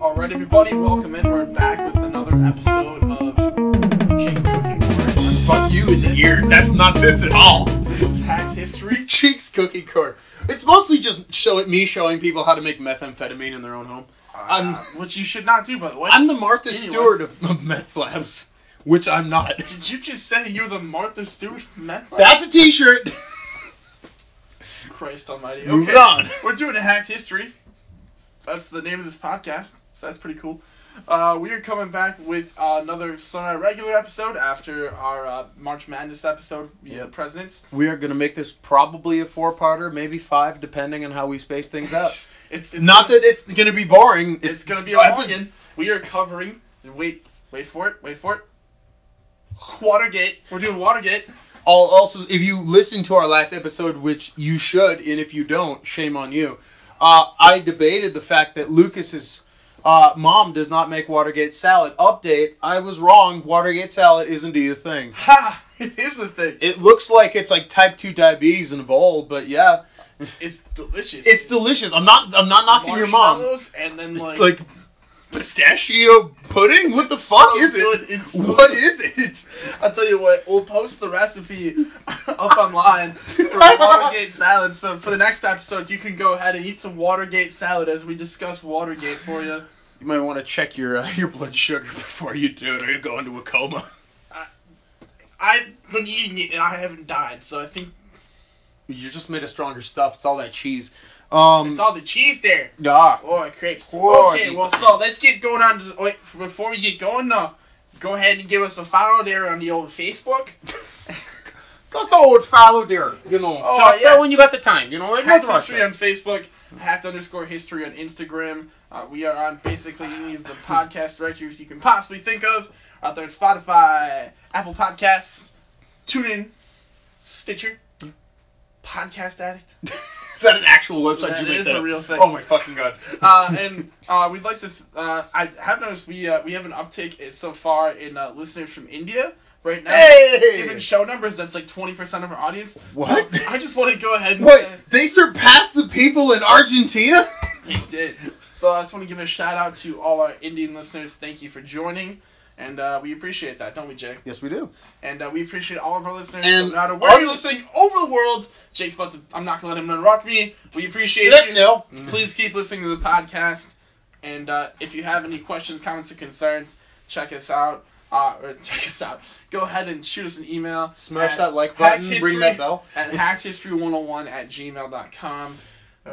Alright, everybody, welcome in. We're back with another episode of Jake's Cooking Corner. Fuck you in the ear. That's not this at all. Hack History. Cheeks Cooking corner. It's mostly just showing me showing people how to make methamphetamine in their own home. I'm- Uh, which you should not do, by the way. I'm the Martha Anyway. Stewart of, of meth labs, which I'm not. Did you just say you're the Martha Stewart meth? lab? That's a T-shirt. Christ Almighty. Moving okay, on. we're doing a hacked history. That's the name of this podcast, so that's pretty cool. Uh, we are coming back with uh, another semi-regular episode after our uh, March Madness episode via Presidents. We are gonna make this probably a four-parter, maybe five, depending on how we space things out. It's, it's Not that it's gonna be boring. it's, It's, gonna be a long one. We are covering. Wait, wait for it. Wait for it. Watergate. We're doing Watergate. Al- Also, if you listen to our last episode, which you should, and if you don't, shame on you. Uh, I debated the fact that Lucas's uh, mom does not make Watergate salad. Update: I was wrong. Watergate salad is indeed a thing. Ha! It is the thing. It looks like it's like type two diabetes in a bowl, but yeah, It's delicious. it's delicious. I'm not. I'm not knocking your mom. And then like Like pistachio pudding. What the fuck so is it? It's so What good. is it? I'll tell you what, we'll post the recipe up online for Watergate salad. So for the next episode, you can go ahead and eat some Watergate salad as we discuss Watergate for you. You might want to check your uh, your blood sugar before you do it, or you go into a coma. I've been eating it and I haven't died, so I think You just made a stronger stuff. It's all that cheese. Um. it's all the cheese there. yeah. Oh, it crepes. Okay, well, so let's get going on to the, wait, before we get going, though, go ahead and give us a follow there on the old Facebook. The old follow there. You know. Oh, just yeah. when you got the time. You know. no rush History on Facebook, Hacked underscore History on Instagram. Uh, we are on basically any of the podcast directories you can possibly think of. Out there on Spotify, Apple Podcasts, TuneIn, Stitcher, Podcast Addict. Is that an actual website That you made is that a real thing. Oh my fucking god. uh, and uh, we'd like to. Uh, I have noticed we uh, we have an uptick so far in uh, listeners from India right now. Hey! Given show numbers, that's like twenty percent of our audience. What? So I just want to go ahead and What? say They surpassed the people in Argentina? they did. So I just want to give a shout out to all our Indian listeners. Thank you for joining, and uh, we appreciate that, don't we, Jake? yes, we do. And uh, we appreciate all of our listeners. And no matter where you're listening over the world, Jake's about to. I'm not gonna let him interrupt me. We appreciate Shit, you. no. Please keep listening to the podcast. And uh, if you have any questions, comments, or concerns, check us out. Uh, or check us out. Go ahead and shoot us an email. Smash at that like button. hackhistory- Ring that bell. At hackhistory101 at gmail.com.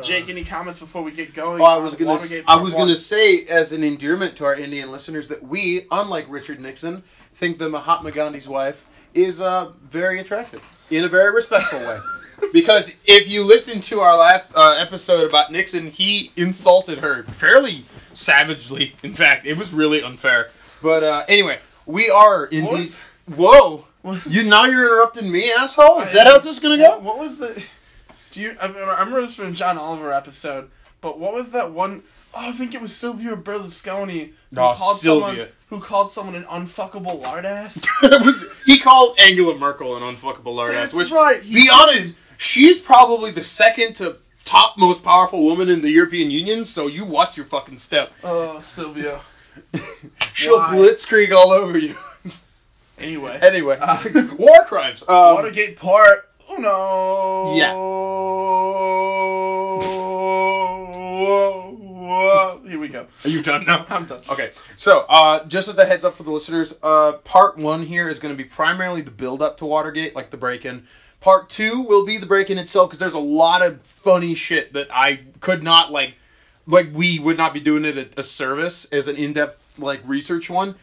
Jake, any comments before we get going? Well, I was gonna, Watergate I was One? gonna say as an endearment to our Indian listeners that we, unlike Richard Nixon, think that Mahatma Gandhi's wife is uh, very attractive in a very respectful way. Because if you listen to our last uh, episode about Nixon, he insulted her fairly savagely. In fact, it was really unfair. But uh, anyway, we are indeed. Whoa! What was- You now you're interrupting me, asshole. Is that how this is gonna go? What, what was the? Do you? I remember, I remember this from John Oliver episode, but what was that one? Oh, I think it was Silvio Berlusconi who Oh, called Silvia. someone who called someone an unfuckable lard ass. Was he called Angela Merkel an unfuckable lard ass, That's which right. He- be honest, she's probably the second to top most powerful woman in the European Union. So you watch your fucking step. Oh, Silvio. She'll Why? blitzkrieg all over you. Anyway. anyway, Uh, war crimes. Um, Watergate Part Uno. Yeah. Here we go. Are you done now? I'm done. Okay, so uh, just as a heads up for the listeners, uh, part one here is going to be primarily the build up to Watergate, like the break in. Part two will be the break in itself because there's a lot of funny shit that I could not like, like we would not be doing it at a service as an in depth like research one.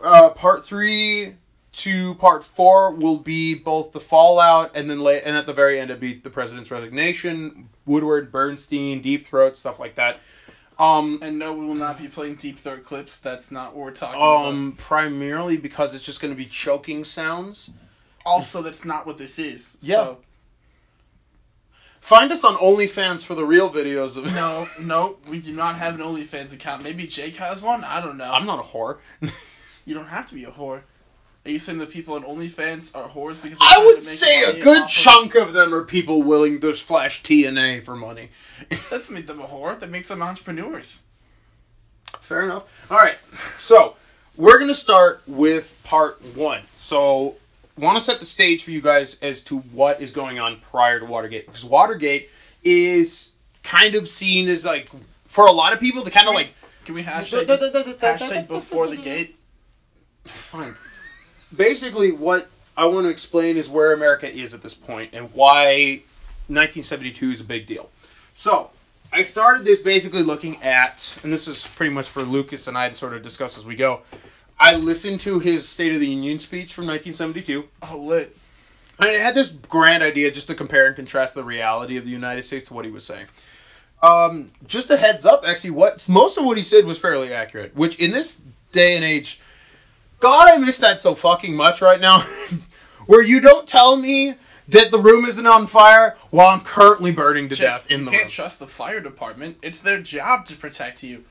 Uh, part three to part four will be both the fallout and then late, and at the very end it'll be the president's resignation, Woodward, Bernstein, Deep Throat, stuff like that. Um, And no, we will not be playing Deep Throat clips. That's not what we're talking about. Um, primarily because it's just going to be choking sounds. Also, that's not what this is. Yeah. So, Find us on OnlyFans for the real videos of. no, no, we do not have an OnlyFans account. Maybe Jake has one. I don't know. I'm not a whore. You don't have to be a whore. Are you saying that people on OnlyFans are whores because I would say a good off of- chunk of them are people willing to flash TNA for money. That's make them a whore. That makes them entrepreneurs. fair enough. All right, so we're gonna start with part one. So, want to set the stage for you guys as to what is going on prior to Watergate, because Watergate is kind of seen as like for a lot of people, the kind of like Can we hashtag, hashtag before the gate? Fine. Basically, what I want to explain is where America is at this point and why 1972 is a big deal. So, I started this basically looking at, and this is pretty much for Lucas and I to sort of discuss as we go. I listened to his State of the Union speech from 1972. Oh, lit. I had this grand idea just to compare and contrast the reality of the United States to what he was saying. Um, just a heads up, actually, what most of what he said was fairly accurate. Which in this day and age, God, I miss that so fucking much right now. Where you don't tell me that the room isn't on fire while I'm currently burning to death in you the can't room. trust the fire department. It's their job to protect you.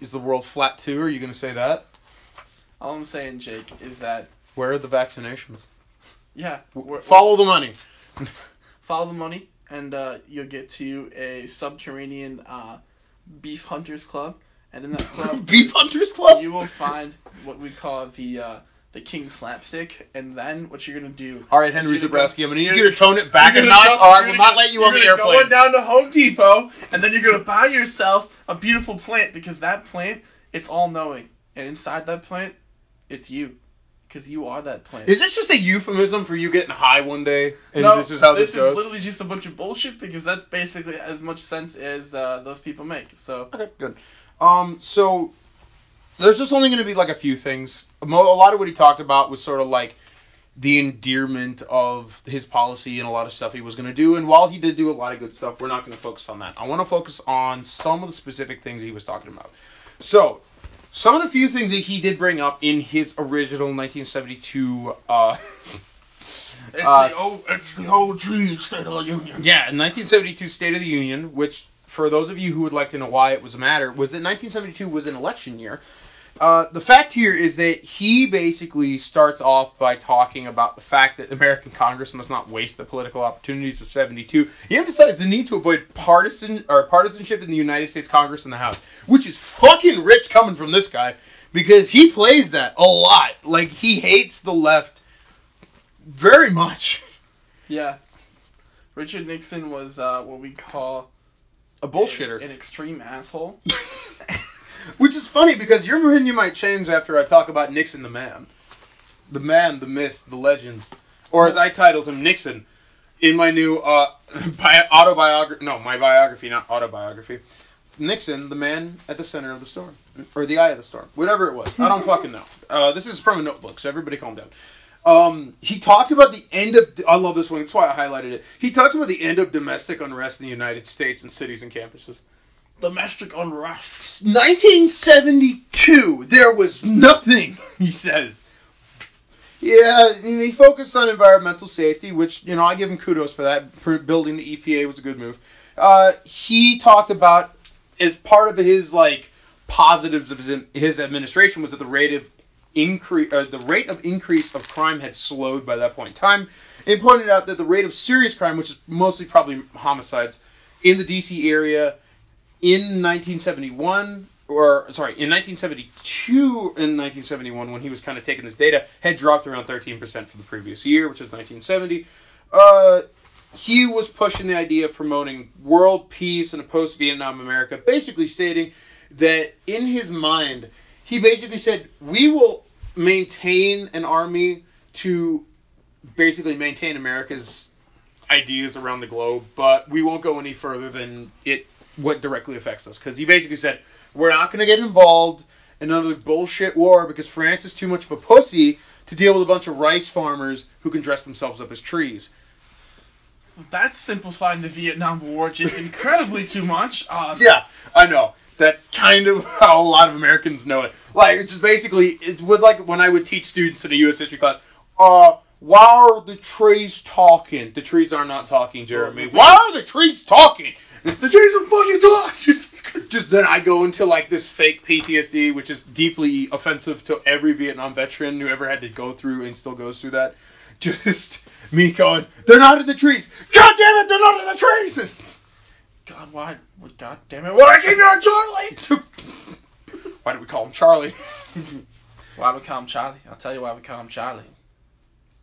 Is the world flat too? Are you gonna say that? All I'm saying, Jake, is that Where are the vaccinations? yeah, we're, Follow the money. follow the money, and uh, you'll get to a subterranean uh, beef hunters club, and in that club, Beef Hunters Club. you will find what we call the uh, the king slapstick, and then what you're gonna do. All right, Henry you're Zebrowski, I'm gonna need you're to tone it back you're a notch, or I you're will not let you you're on the gonna go airplane. down to Home Depot, and then you're gonna buy yourself a beautiful plant because that plant, it's all knowing, and inside that plant, it's you, because you are that plant. Is this just a euphemism for you getting high one day, and no, this is how this, is goes? literally just a bunch of bullshit because that's basically as much sense as uh, those people make. So Okay, good. Um, so there's just only going to be like a few things. A lot of what he talked about was sort of like the endearment of his policy and a lot of stuff he was going to do. And while he did do a lot of good stuff, we're not going to focus on that. I want to focus on some of the specific things he was talking about. So, some of the few things that he did bring up in his original 1972 uh, it's Uh, the o- it's the OG State of the Union. Yeah, in 1972 State of the Union, which for those of you who would like to know why it was a matter, was that 1972 was an election year. Uh, the fact here is that he basically starts off by talking about the fact that American Congress must not waste the political opportunities of 72. He emphasized the need to avoid partisan or partisanship in the United States Congress and the House, which is fucking rich coming from this guy because he plays that a lot. Like he hates the left very much. Yeah. Richard Nixon was uh, what we call A bullshitter. an extreme asshole. Which is funny because your opinion might change after I talk about Nixon the man. The man, the myth, the legend. Or as I titled him, Nixon, in my new uh, bi- autobiography. No, my biography, not autobiography. Nixon, the man at the center of the storm. Or the eye of the storm. Whatever it was. I don't fucking know. Uh, this is from a notebook, so everybody calm down. Um, he talked about the end of. I love this one. That's why I highlighted it. He talks about the end of domestic unrest in the United States and cities and campuses. Domestic unrest. 1972, there was nothing, he says. Yeah, and he focused on environmental safety, which, you know, I give him kudos for that. For building the EPA was a good move. Uh, he talked about, as part of his, like, positives of his, his administration was that the rate of increase, uh, the rate of increase of crime had slowed by that point in time. And pointed out that the rate of serious crime, which is mostly probably homicides, in the DC area in 1971 or sorry in 1972 and 1971 when he was kind of taking this data had dropped around 13% for the previous year which is 1970 uh, he was pushing the idea of promoting world peace in a post-vietnam america basically stating that in his mind he basically said we will maintain an army to basically maintain america's ideas around the globe but we won't go any further than it what directly affects us because he basically said we're not going to get involved in another bullshit war because France is too much of a pussy to deal with a bunch of rice farmers who can dress themselves up as trees. That's simplifying the Vietnam War just incredibly too much. Uh, Yeah, I know. That's kind of how a lot of Americans know it. Like it's just basically it's with like when I would teach students in a U.S. history class. Uh, why are the trees talking? The trees are not talking, Jeremy. Why are the trees talking? The trees are fucking talking. Just then I go into like this fake PTSD, which is deeply offensive to every Vietnam veteran who ever had to go through and still goes through that. Just me going, they're not in the trees. God damn it, they're not in the trees. God, why? God damn it! Why keep you on Charlie? Why do we call him Charlie. Why do we call him Charlie? I'll tell you why we call him Charlie.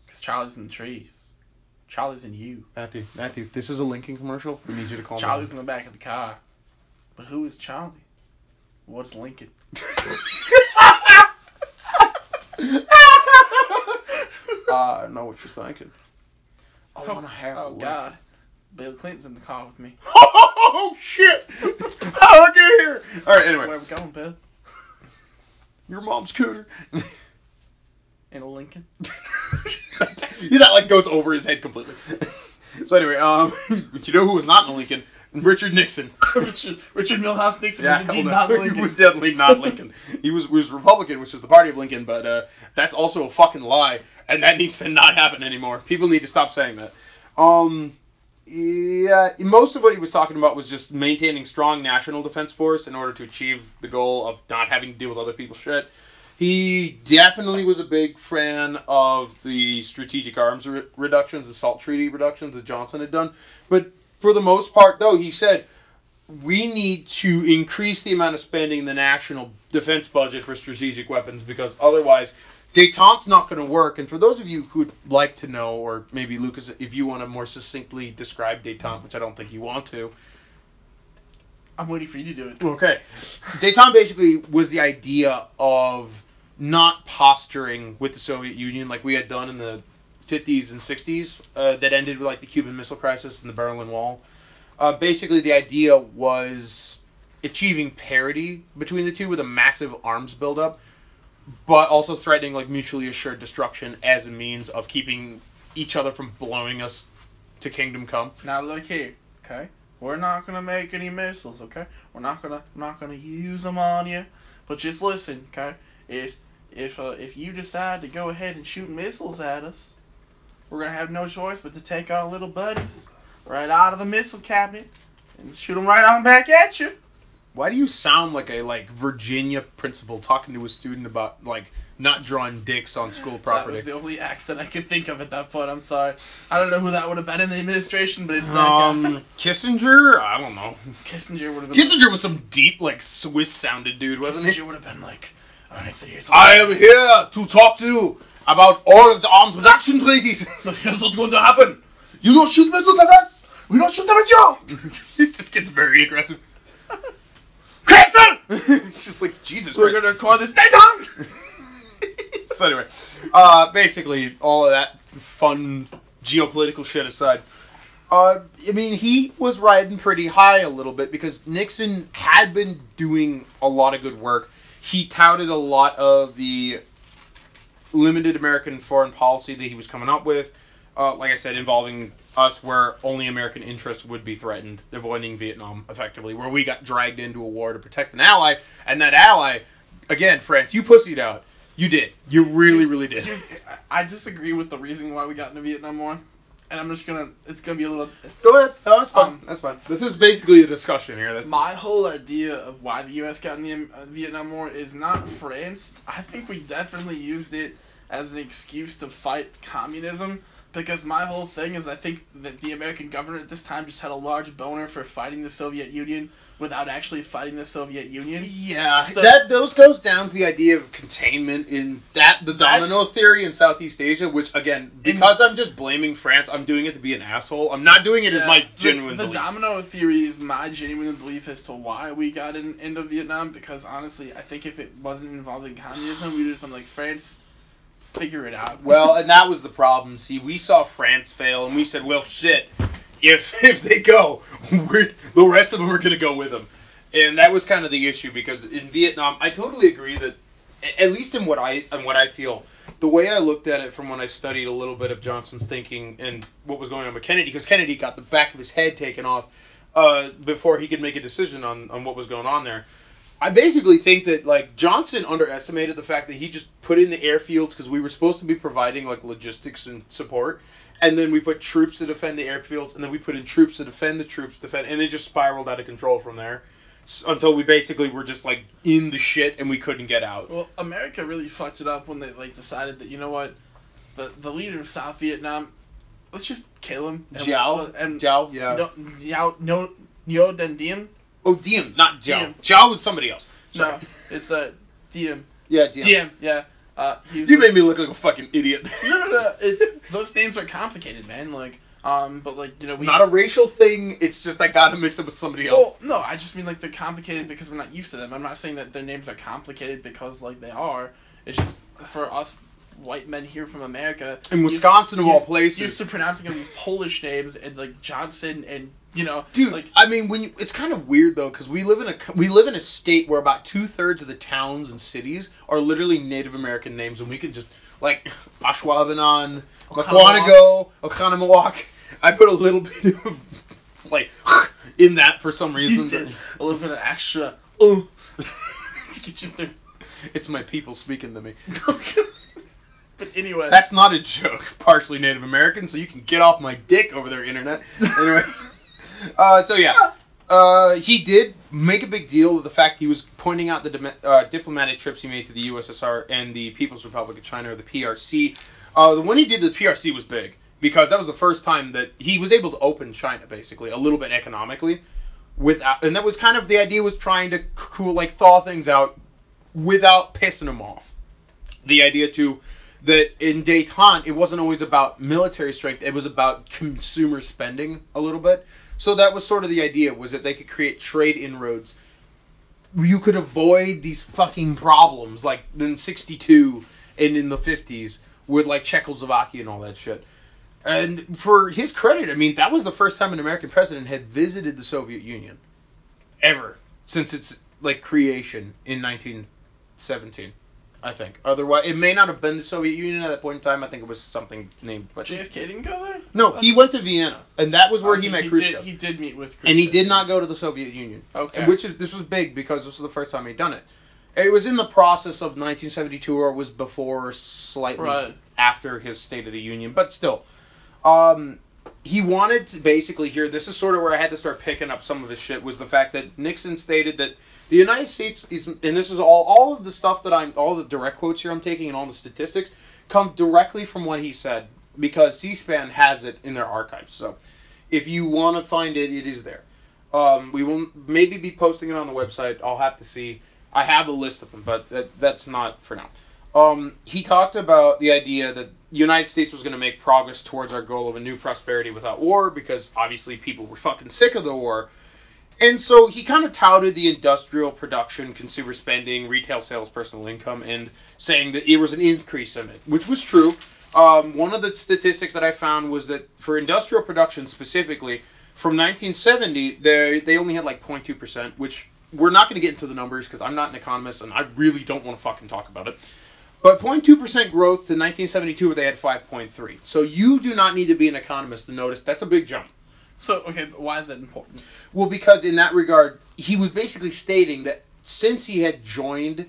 Because Charlie's in the trees. Charlie's in you. Matthew, Matthew, this is a Lincoln commercial. We need you to calm Charlie's in the back of the car. But who is Charlie? What is Lincoln? I know what you're thinking. I Oh, want to have. oh a Lincoln. God. Bill Clinton's in the car with me. Oh shit! I get here? All right. Anyway, Where we going, Bill? your mom's cooter. In a Lincoln? yeah, that like goes over his head completely. so anyway, um, but you know who was not in a Lincoln? Richard Nixon. Richard, Richard Milhous Nixon Yeah, was no. not he was definitely not Lincoln. he was was Republican, which is the party of Lincoln, but uh, that's also a fucking lie, and that needs to not happen anymore. People need to stop saying that. Um, yeah, most of what he was talking about was just maintaining strong national defense force in order to achieve the goal of not having to deal with other people's shit. He definitely was a big fan of the strategic arms re- reductions, the SALT treaty reductions that Johnson had done. But for the most part, though, he said we need to increase the amount of spending in the national defense budget for strategic weapons because otherwise Détente's not going to work. And for those of you who'd like to know, or maybe Lucas, if you want to more succinctly describe Détente, which I don't think you want to, I'm waiting for you to do it. Okay. Détente basically was the idea of not posturing with the Soviet Union like we had done in the 50s and 60s uh, that ended with like the Cuban Missile Crisis and the Berlin Wall. Uh, basically, the idea was achieving parity between the two with a massive arms buildup, but also threatening like mutually assured destruction as a means of keeping each other from blowing us to kingdom come. Now look here, okay? We're not gonna make any missiles, okay? We're not gonna not gonna use them on you, but just listen, okay? If if uh, if you decide to go ahead and shoot missiles at us, we're gonna have no choice but to take our little buddies right out of the missile cabinet and shoot them right on back at you. Why do you sound like a like Virginia principal talking to a student about like not drawing dicks on school property? That was the only accent I could think of at that point. I'm sorry. I don't know who that would have been in the administration, but it's that guy. um, Kissinger? I don't know. Kissinger would have been. Kissinger was some deep like Swiss sounded dude, wasn't Kissinger he? would have been like, so here's I am here to talk to you about all of the arms reduction treaties. So here's what's going to happen. You don't shoot missiles at us. We don't shoot them at you. it just gets very aggressive. Crescent! it's just like Jesus. We're Christ. gonna call this detente. so anyway, uh, basically all of that fun geopolitical shit aside, uh, I mean he was riding pretty high a little bit because Nixon had been doing a lot of good work. He touted a lot of the limited American foreign policy that he was coming up with. Uh, like I said, involving us where only American interests would be threatened, avoiding Vietnam effectively, where we got dragged into a war to protect an ally, and that ally, again, France, you pussied out. You did. You really, really did. I disagree with the reason why we got into Vietnam War, and I'm just gonna. It's gonna be a little. Go ahead. No, that's fine. that's fine. This is basically a discussion here. That, My whole idea of why the U.S. got in the uh, Vietnam War is not France. I think we definitely used it as an excuse to fight communism. Because my whole thing is, I think that the American government at this time just had a large boner for fighting the Soviet Union without actually fighting the Soviet Union. yeah, So- that those goes down to the idea of containment in that the domino theory in Southeast Asia, which again, because I'm just blaming France, I'm doing it to be an asshole. I'm not doing it as Yeah, my the- genuine The, belief. domino theory is my genuine belief as to why we got in, into Vietnam. Because honestly, I think if it wasn't involving communism, we'd have been like France, figure it out. Well, and that was the problem. See, we saw France fail, and we said, well, shit. If if they go, we're, the rest of them are gonna go with them, and that was kind of the issue because in Vietnam, I totally agree that, at least in what I and what I feel, the way I looked at it from when I studied a little bit of Johnson's thinking and what was going on with Kennedy, because Kennedy got the back of his head taken off uh, before he could make a decision on on what was going on there. I basically think that like Johnson underestimated the fact that he just put in the airfields because we were supposed to be providing like logistics and support, and then we put troops to defend the airfields, and then we put in troops to defend the troops to defend, and they just spiraled out of control from there, until we basically were just like in the shit and we couldn't get out. Well, America really fucked it up when they like decided that you know what, the the leader of South Vietnam, let's just kill him. And, Jiao, and Jiao, yeah. No, Jiao, no, Ngo Dinh Diem. Oh, DM, not Jiao. Diem. Jiao was somebody else. No, it's a DM. Yeah, Diem. Diem. Yeah. Uh, he's You made me look like a fucking idiot. no, no, no. It's those names are complicated, man. Like, um, but like you know, It's we not a racial thing. It's just I got to mix it with somebody else. Well, no, I just mean like they're complicated because we're not used to them. I'm not saying that their names are complicated because like they are. It's just for us white men here from America. In used- Wisconsin, of all places. used to pronouncing all these Polish names and like Johnson and you know, Dude, like I mean, when you, it's kind of weird though, because we live in a we live in a state where about two thirds of the towns and cities are literally Native American names, and we can just like Ashwaubenon, Mukwonago, Oconomowoc. I put a little bit of like in that for some reason. a little bit of extra. Oh. It's my people speaking to me. But anyway, That's not a joke. Partially Native American, so you can get off my dick over there, internet. Anyway, uh, so yeah, uh, he did make a big deal of the fact he was pointing out the uh, diplomatic trips he made to the USSR and the People's Republic of China, or the PRC. Uh, the one he did to the PRC was big because that was the first time that he was able to open China basically a little bit economically, without, and that was kind of the idea was trying to cool like thaw things out without pissing them off. The idea too that in detente it wasn't always about military strength; it was about consumer spending a little bit. So that was sort of the idea was that they could create trade inroads. You could avoid these fucking problems like in '62 and in the '50s with like Czechoslovakia and all that shit. And for his credit, I mean that was the first time an American president had visited the Soviet Union ever since its like creation in 1917. I think. Otherwise, it may not have been the Soviet Union at that point in time. I think it was something named. But JFK didn't go there. no, he went to Vienna, and that was where Oh, he met Did, Khrushchev. he did meet with. Khrushchev. and he did not go to the Soviet Union. Okay. Which is this was big because this was the first time he'd done it. It was in the process of 1972, or it was before, or slightly Right. after his State of the Union, but still. Um, he wanted to basically here. This is sort of where I had to start picking up some of his shit. Was the fact that Nixon stated that the United States is, and this is all all of the stuff that I'm, all the direct quotes here I'm taking, and all the statistics come directly from what he said because C-SPAN has it in their archives. So if you want to find it, it is there. Um, we will maybe be posting it on the website. I'll have to see. I have a list of them, but that, that's not for now. Um, he talked about the idea that the United States was going to make progress towards our goal of a new prosperity without war because obviously people were fucking sick of the war. And so he kind of touted the industrial production, consumer spending, retail sales, personal income, and saying that it was an increase in it, which was true. Um, one of the statistics that I found was that for industrial production specifically, from 1970, they they only had like 0.2 percent, which we're not going to get into the numbers because I'm not an economist and I really don't want to fucking talk about it. But 0.2 percent growth to 1972, where they had 5.3. So you do not need to be an economist to notice that's a big jump. So okay, but why is that important? Well, because in that regard, he was basically stating that since he had joined,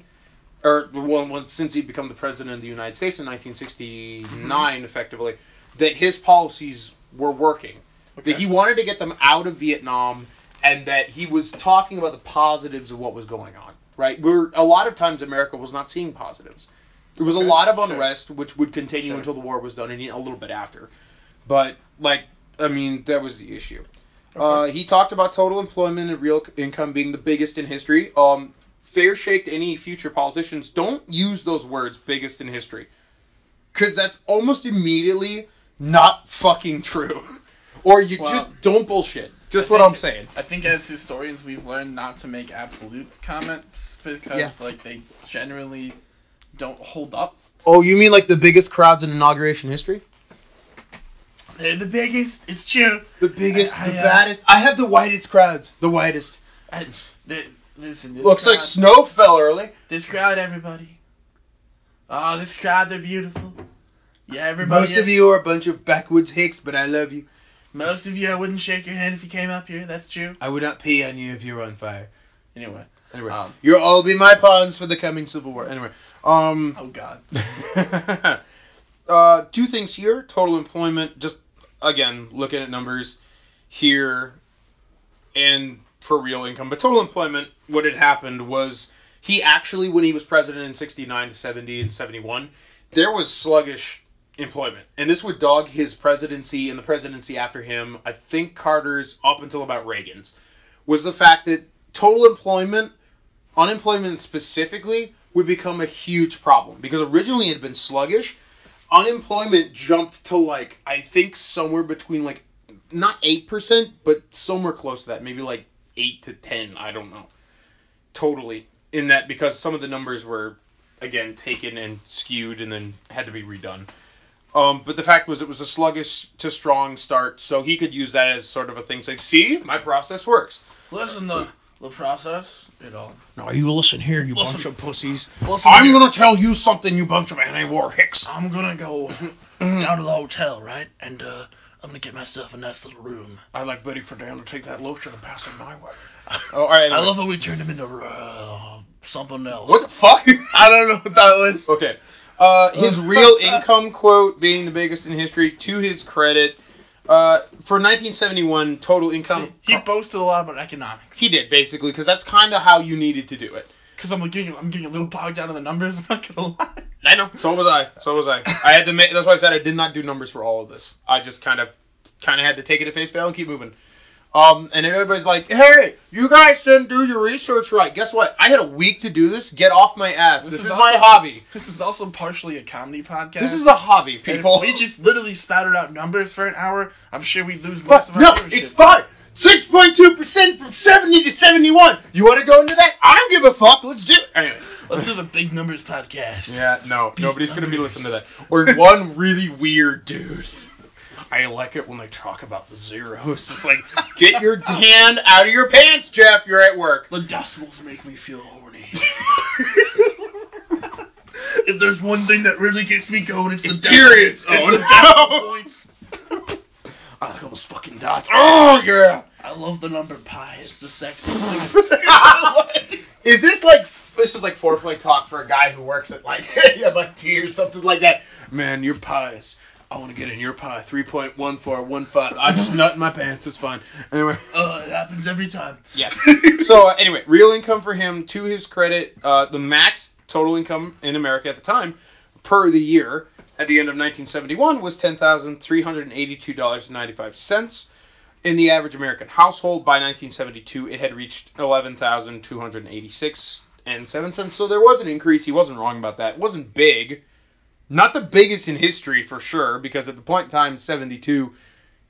or well, since he'd become the president of the United States in 1969, mm-hmm. effectively, that his policies were working. Okay. That he wanted to get them out of Vietnam, and that he was talking about the positives of what was going on. Right? We're a lot of times America was not seeing positives. There was Okay, a lot of sure. unrest, which would continue Sure. until the war was done, and a little bit after. But like, I mean, that was the issue. Uh, he talked about total employment and real income being the biggest in history. Um, fair shake to any future politicians. Don't use those words, biggest in history, because that's almost immediately not fucking true. or you Well, just don't bullshit. Just I what think- I'm saying. I think as historians we've learned not to make absolute comments because Yeah. like they generally don't hold up. Oh, you mean like the biggest crowds in inauguration history? They're the biggest. It's true. The biggest, I- the uh, baddest. I have the whitest crowds. The whitest. I, they, listen, this Looks crowd, like snow fell early. this crowd, everybody. Oh, this crowd, they're beautiful. Yeah, everybody. Most of you are a bunch of backwoods hicks, but I love you. most of you, I wouldn't shake your hand if you came up here. That's true. I would not pee on you if you were on fire. Anyway. Anyway, Um, you'll all be my pawns for the coming civil war. Anyway, um, oh God. uh, two things here: total employment. Just again, looking at numbers here, and for real income. But total employment, what had happened was he actually, when he was president in '69 to '70 and '71, there was sluggish employment, and this would dog his presidency and the presidency after him. I think Carter's up until about Reagan's was the fact that total employment, unemployment specifically, would become a huge problem because originally it had been sluggish. Unemployment jumped to like I think somewhere between like not eight percent, but somewhere close to that, maybe like eight to ten. I don't know. Totally in that because some of the numbers were again taken and skewed and then had to be redone. Um, but the fact was, it was a sluggish to strong start, so he could use that as sort of a thing. Say, see, my process works. Listen, the the process, you know. No, you listen here, you Listen. bunch of pussies. Listen I'm here. gonna tell you something, you bunch of anti-war hicks. I'm gonna go down to the hotel, right? And uh, I'm gonna get myself a nice little room. I like Betty Friedan to take that lotion and pass it my way. Oh, all right. I anyway. love how we turned him into uh, something else. What the fuck? I don't know what that was. Okay. Uh, his real income quote being the biggest in history. To his credit, uh, for 1971 total income, He boasted a lot about economics. he did basically because that's kind of how you needed to do it. Cause I'm getting I'm getting a little bogged down in the numbers. I'm not gonna lie. I know. So was I. So was I. I had to make. That's why I said I did not do numbers for all of this. I just kind of, kind of had to take it at face value and keep moving. Um, and everybody's like, "Hey, you guys didn't do your research right." Guess what? I had a week to do this. Get off my ass. This, is, my also- hobby. This is also partially a comedy podcast. This is a hobby, people. we just literally spouted out numbers for an hour. I'm sure we'd lose most But of our no, it's fine. Six point two percent from seventy to seventy-one. You want to go into that? I don't give a fuck. Let's do it. Anyway. Let's do the big numbers podcast. Yeah, no, nobody's gonna be listening to that. Or one really weird dude. I like it when they talk about the zeros. It's like, get your hand out of your pants, Jeff. You're at work. The decimals make me feel horny. if there's one thing that really gets me going, it's, It's the periods. It's Oh, the decimal points. I like all those fucking dots. Oh yeah. I love the number pi. It's the sexiest thing. Is this like this is like foreplay talk for a guy who works at like MIT or something like that? Man, your pies. I want to get in your pie. Three point one four one five. I just nut in my pants. It's fine. Anyway. uh, it happens every time. Yeah. so uh, anyway, real income for him. To his credit, uh, the max total income in America at the time, per the year, at the end of 1971 was ten thousand three hundred eighty-two dollars and ninety-five cents. In the average American household by 1972, it had reached eleven thousand two hundred eighty-six and seven cents. So there was an increase. He wasn't wrong about that. It wasn't big. Not the biggest in history for sure, because at the point in time, 72,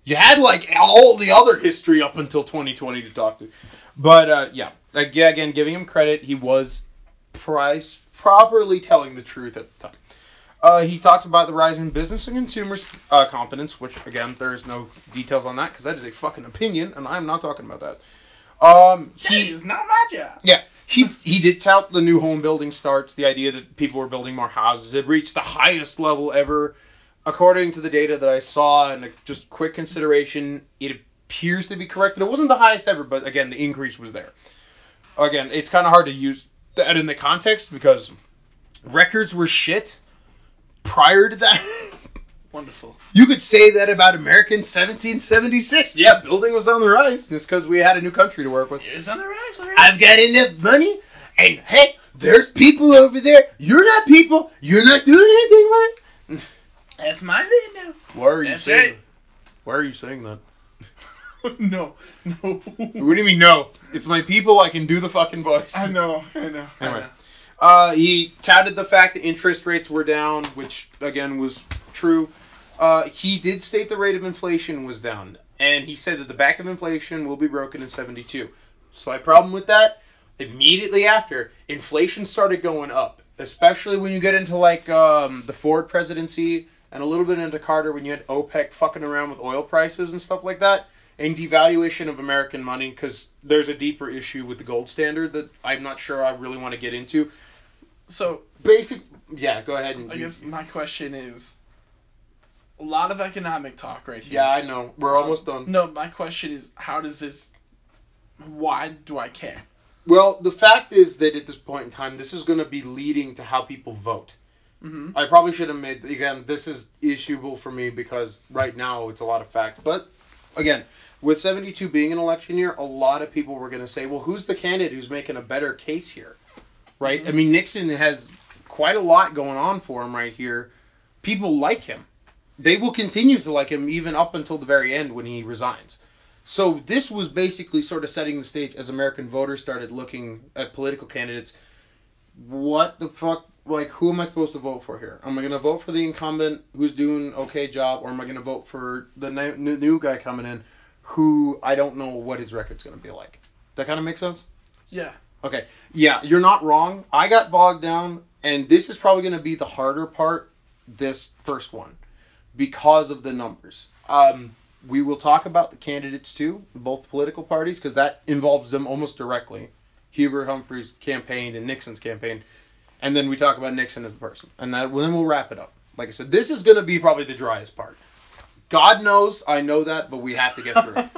you had like all the other history up until 2020 to talk to. But uh, yeah, again, giving him credit, he was price properly telling the truth at the time. Uh, he talked about the rise in business and consumers' uh, confidence, which again, there is no details on that because that is a fucking opinion, and I'm not talking about that. Um, He he is not my job. yeah, he he did tout the new home building starts, the idea that people were building more houses. It reached the highest level ever, according to the data that I saw. And just quick consideration, it appears to be correct. That it wasn't the highest ever, but again, the increase was there. Again, it's kind of hard to use that in the context because records were shit prior to that. Wonderful. You could say that about American 1776. Yeah, building was on the rise just because we had a new country to work with. It's on the rise. I've got enough money, and hey, there's people over there. You're not people. You're not doing anything with it. That's my thing now. Why are you That's saying? right. Why are you saying that? no, no. What do you mean no? It's my people. I can do the fucking voice. I know, I know. I Anyway. know. Uh, he touted the fact that interest rates were down, which again was true. Uh, he did state the rate of inflation was down, and he said that the back of inflation will be broken in 72. Slight problem with that. Immediately after, inflation started going up, especially when you get into like um, the Ford presidency and a little bit into Carter when you had OPEC fucking around with oil prices and stuff like that, and devaluation of American money because there's a deeper issue with the gold standard that I'm not sure I really want to get into. So Basic, yeah. Go ahead and. I guess my question is, a lot of economic talk right here. Yeah, I know. We're Um, almost done. No, my question is, how does this? Why do I care? Well, the fact is that at this point in time, this is going to be leading to how people vote. Mm-hmm. I probably should have made again. This is issuable for me because right now it's a lot of facts. But again, with 72 being an election year, a lot of people were going to say, "Well, who's the candidate who's making a better case here?" Right? Mhm. I mean, Nixon has quite a lot going on for him right here. People like him. They will continue to like him even up until the very end when he resigns. So this was basically sort of setting the stage as American voters started looking at political candidates. what the fuck? Like, who am I supposed to vote for here? Am I gonna vote for the incumbent who's doing okay job, or am I gonna vote for the new, new, guy coming in, who I don't know what his record's gonna be like? That kind of makes sense. Yeah. Okay. Yeah, you're not wrong. I got bogged down, and this is probably going to be the harder part, this first one, because of the numbers. Um, we will talk about the candidates too, both political parties, because that involves them almost directly. Hubert Humphrey's campaign and Nixon's campaign, and then we talk about Nixon as the person, and that, then we'll wrap it up. Like I said, this is going to be probably the driest part. God knows, I know that, but we have to get through it.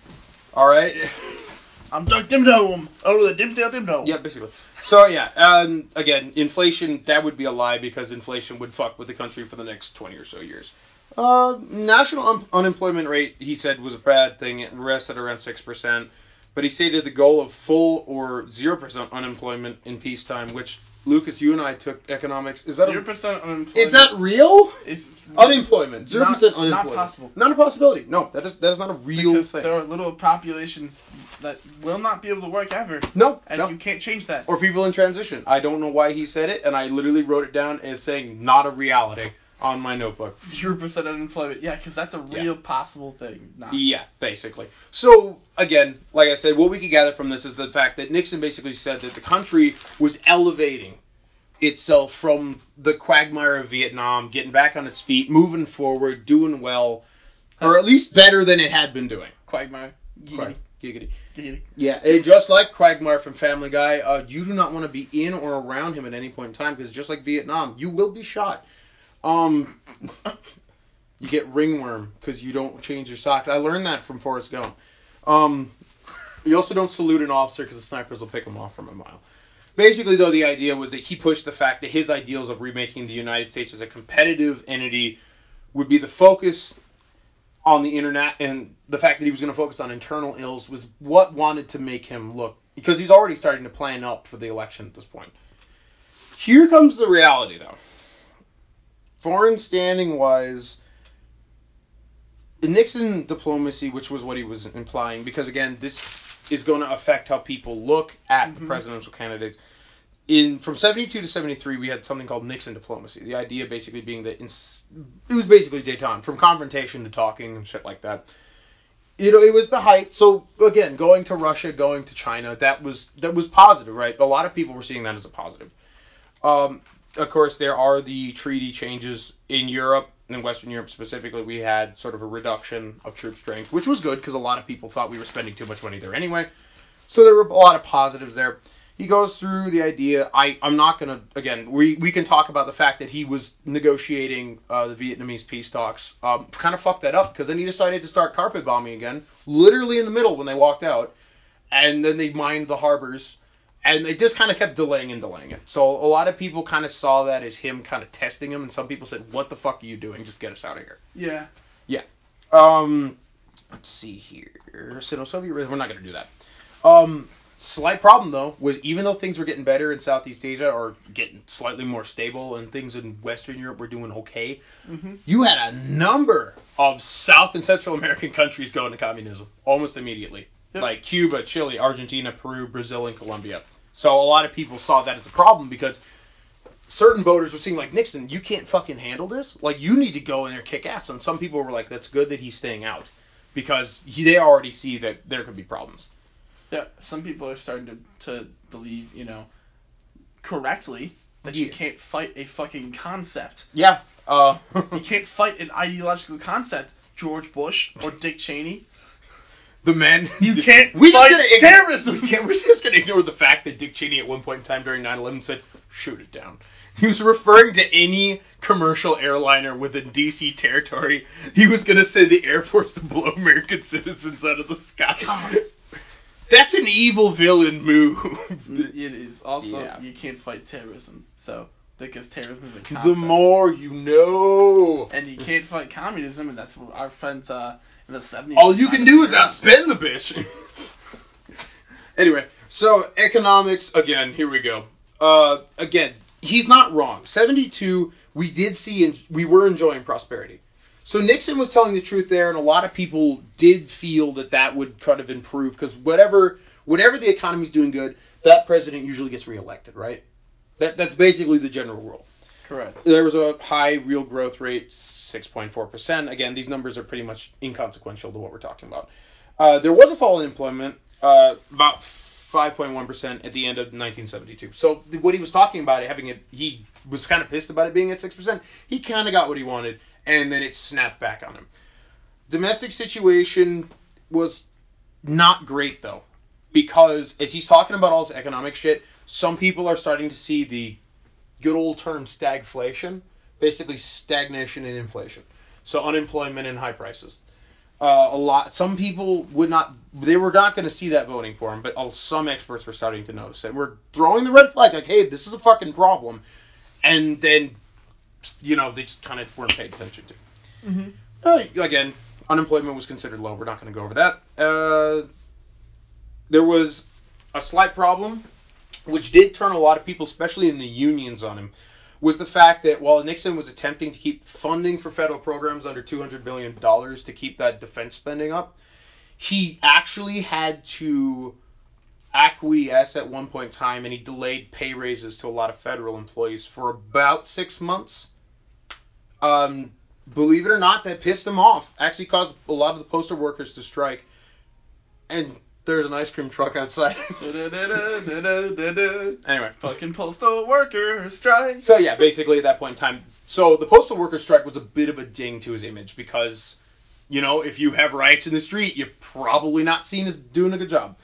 All right. I'm Doug Dimmadome. Oh, the Dimmsdale Dimmadome. Yeah, basically. So yeah, um, again, inflation that would be a lie because inflation would fuck with the country for the next 20 or so years. Uh, national un- unemployment rate, he said, was a bad thing. It rested around six percent, but he stated the goal of full or zero percent unemployment in peacetime, which Lucas, you and I took economics. Is that zero percent unemployment. is that real? is Unemployment, zero percent Not- not unemployment. possible. Not a possibility. No, that is that is not a real because thing. there are little populations that will not be able to work ever, No, and no. you can't change that. or people in transition. I don't know why he said it, and I literally wrote it down as saying not a reality on my notebook. Zero percent unemployment. Yeah, because that's a Yeah. real possible thing. Nah. Yeah, basically. So again, like I said, what we could gather from this is the fact that Nixon basically said that the country was elevating itself from the quagmire of Vietnam, getting back on its feet, moving forward, doing well, or at least better than it had been doing. Quagmire. Giggity. Giggity. Giggity. Yeah, just like Quagmire from Family Guy, uh, you do not want to be in or around him at any point in time because just like Vietnam, you will be shot. Um, you get ringworm because you don't change your socks. I learned that from Forrest Gump. Um, you also don't salute an officer because the snipers will pick him off from a mile. Basically, though, the idea was that he pushed the fact that his ideals of remaking the United States as a competitive entity would be the focus on the internet, and the fact that he was going to focus on internal ills was what wanted to make him look because he's already starting to plan up for the election at this point. Here comes the reality, though. Foreign standing wise, Nixon diplomacy, which was what he was implying, because again, this is going to affect how people look at the Mhm. presidential candidates. In from 72 to 73, we had something called Nixon diplomacy. The idea basically being that in, it was basically detente, from confrontation to talking and shit like that. You know, it was the height. So again, going to Russia, going to China, that was that was positive, right? A lot of people were seeing that as a positive. Um, of course, there are the treaty changes in Europe, in Western Europe specifically. We had sort of a reduction of troop strength, which was good because a lot of people thought we were spending too much money there anyway. So there were a lot of positives there. He goes through the idea. I I'm not gonna again. We we can talk about the fact that he was negotiating uh, the Vietnamese peace talks. Um, kind of fucked that up because then he decided to start carpet bombing again, literally in the middle when they walked out, and then they mined the harbors and they just kind of kept delaying and delaying it. So a lot of people kind of saw that as him kind of testing him, and some people said, "What the fuck are you doing? Just get us out of here." Yeah. Yeah. Um, let's see here. So Soviet, we're not gonna do that. Um, slight problem though was even though things were getting better in Southeast Asia or getting slightly more stable, and things in Western Europe were doing okay, Mm-hmm. you had a number of South and Central American countries going to communism almost immediately, Yep. like Cuba, Chile, Argentina, Peru, Brazil, and Colombia. So a lot of people saw that as a problem because certain voters were seeing like Nixon, you can't fucking handle this. Like you need to go in there kick ass. And some people were like, that's good that he's staying out because he, they already see that there could be problems. Yeah. Some people are starting to to believe, you know, correctly that you can't fight a fucking concept. Yeah. Uh, You can't fight an ideological concept. George Bush or Dick Cheney. The men. You can't We just fight gonna ign- terrorism. We can't, we're just gonna ignore the fact that Dick Cheney at one point in time during 9/11 said, "Shoot it down." He was referring to any commercial airliner within DC territory. He was gonna send the Air Force to blow American citizens out of the sky. God. That's an evil villain move. It is. Also, Yeah. you can't fight terrorism. So, because terrorism is a concept. the more you know. And you can't fight communism, and that's what our friends uh, in the 70s. All you can do is outspend the bitch. anyway, so economics again. Here we go. Uh, again, he's not wrong. Seventy-two, we did see and we were enjoying prosperity. So Nixon was telling the truth there, and a lot of people did feel that that would kind of improve because whatever whatever the economy's doing good, that president usually gets reelected, right? That that's basically the general rule. Correct. There was a high real growth rate, 6.4%. Again, these numbers are pretty much inconsequential to what we're talking about. Uh, there was a fall in employment, uh, about 5.1% at the end of 1972. So what he was talking about, it having it, he was kind of pissed about it being at 6%. He kind of got what he wanted, and then it snapped back on him. Domestic situation was not great though, because as he's talking about all this economic shit, some people are starting to see the good old term stagflation, basically stagnation and inflation. So unemployment and high prices. Uh, a lot. Some people would not. They were not going to see that voting for him, but some experts were starting to notice it. We're throwing the red flag, like, hey, this is a fucking problem, and then, you know, they just kind of weren't paid attention to. Mm-hmm. Uh, again, unemployment was considered low. We're not going to go over that. Uh, there was a slight problem, which did turn a lot of people, especially in the unions, on him, was the fact that while Nixon was attempting to keep funding for federal programs under $200 billion to keep that defense spending up, he actually had to acquiesce at one point in time and he delayed pay raises to a lot of federal employees for about six months. Um, believe it or not, that pissed them off. Actually caused a lot of the postal workers to strike. And there's an ice cream truck outside. anyway. Fucking postal worker strike. So yeah, basically at that point in time, so the postal worker strike was a bit of a ding to his image because, you know, if you have riots in the street, you're probably not seen as doing a good job.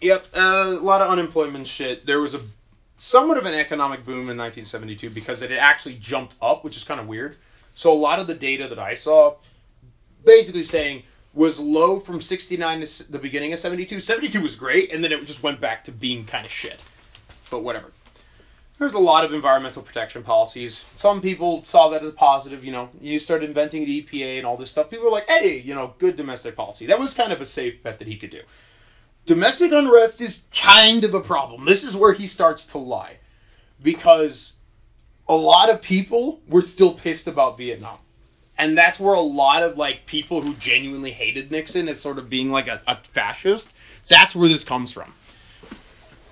Yep, uh, a lot of unemployment shit. There was a somewhat of an economic boom in 1972 because it had actually jumped up, which is kind of weird. So a lot of the data that I saw, basically saying was low from 69 to the beginning of 72. 72 was great, and then it just went back to being kind of shit. But whatever. There's a lot of environmental protection policies. Some people saw that as positive. You know, you start inventing the EPA and all this stuff. People were like, hey, you know, good domestic policy. That was kind of a safe bet that he could do. Domestic unrest is kind of a problem. This is where he starts to lie. Because a lot of people were still pissed about Vietnam. And that's where a lot of like people who genuinely hated Nixon as sort of being like a, a fascist, that's where this comes from.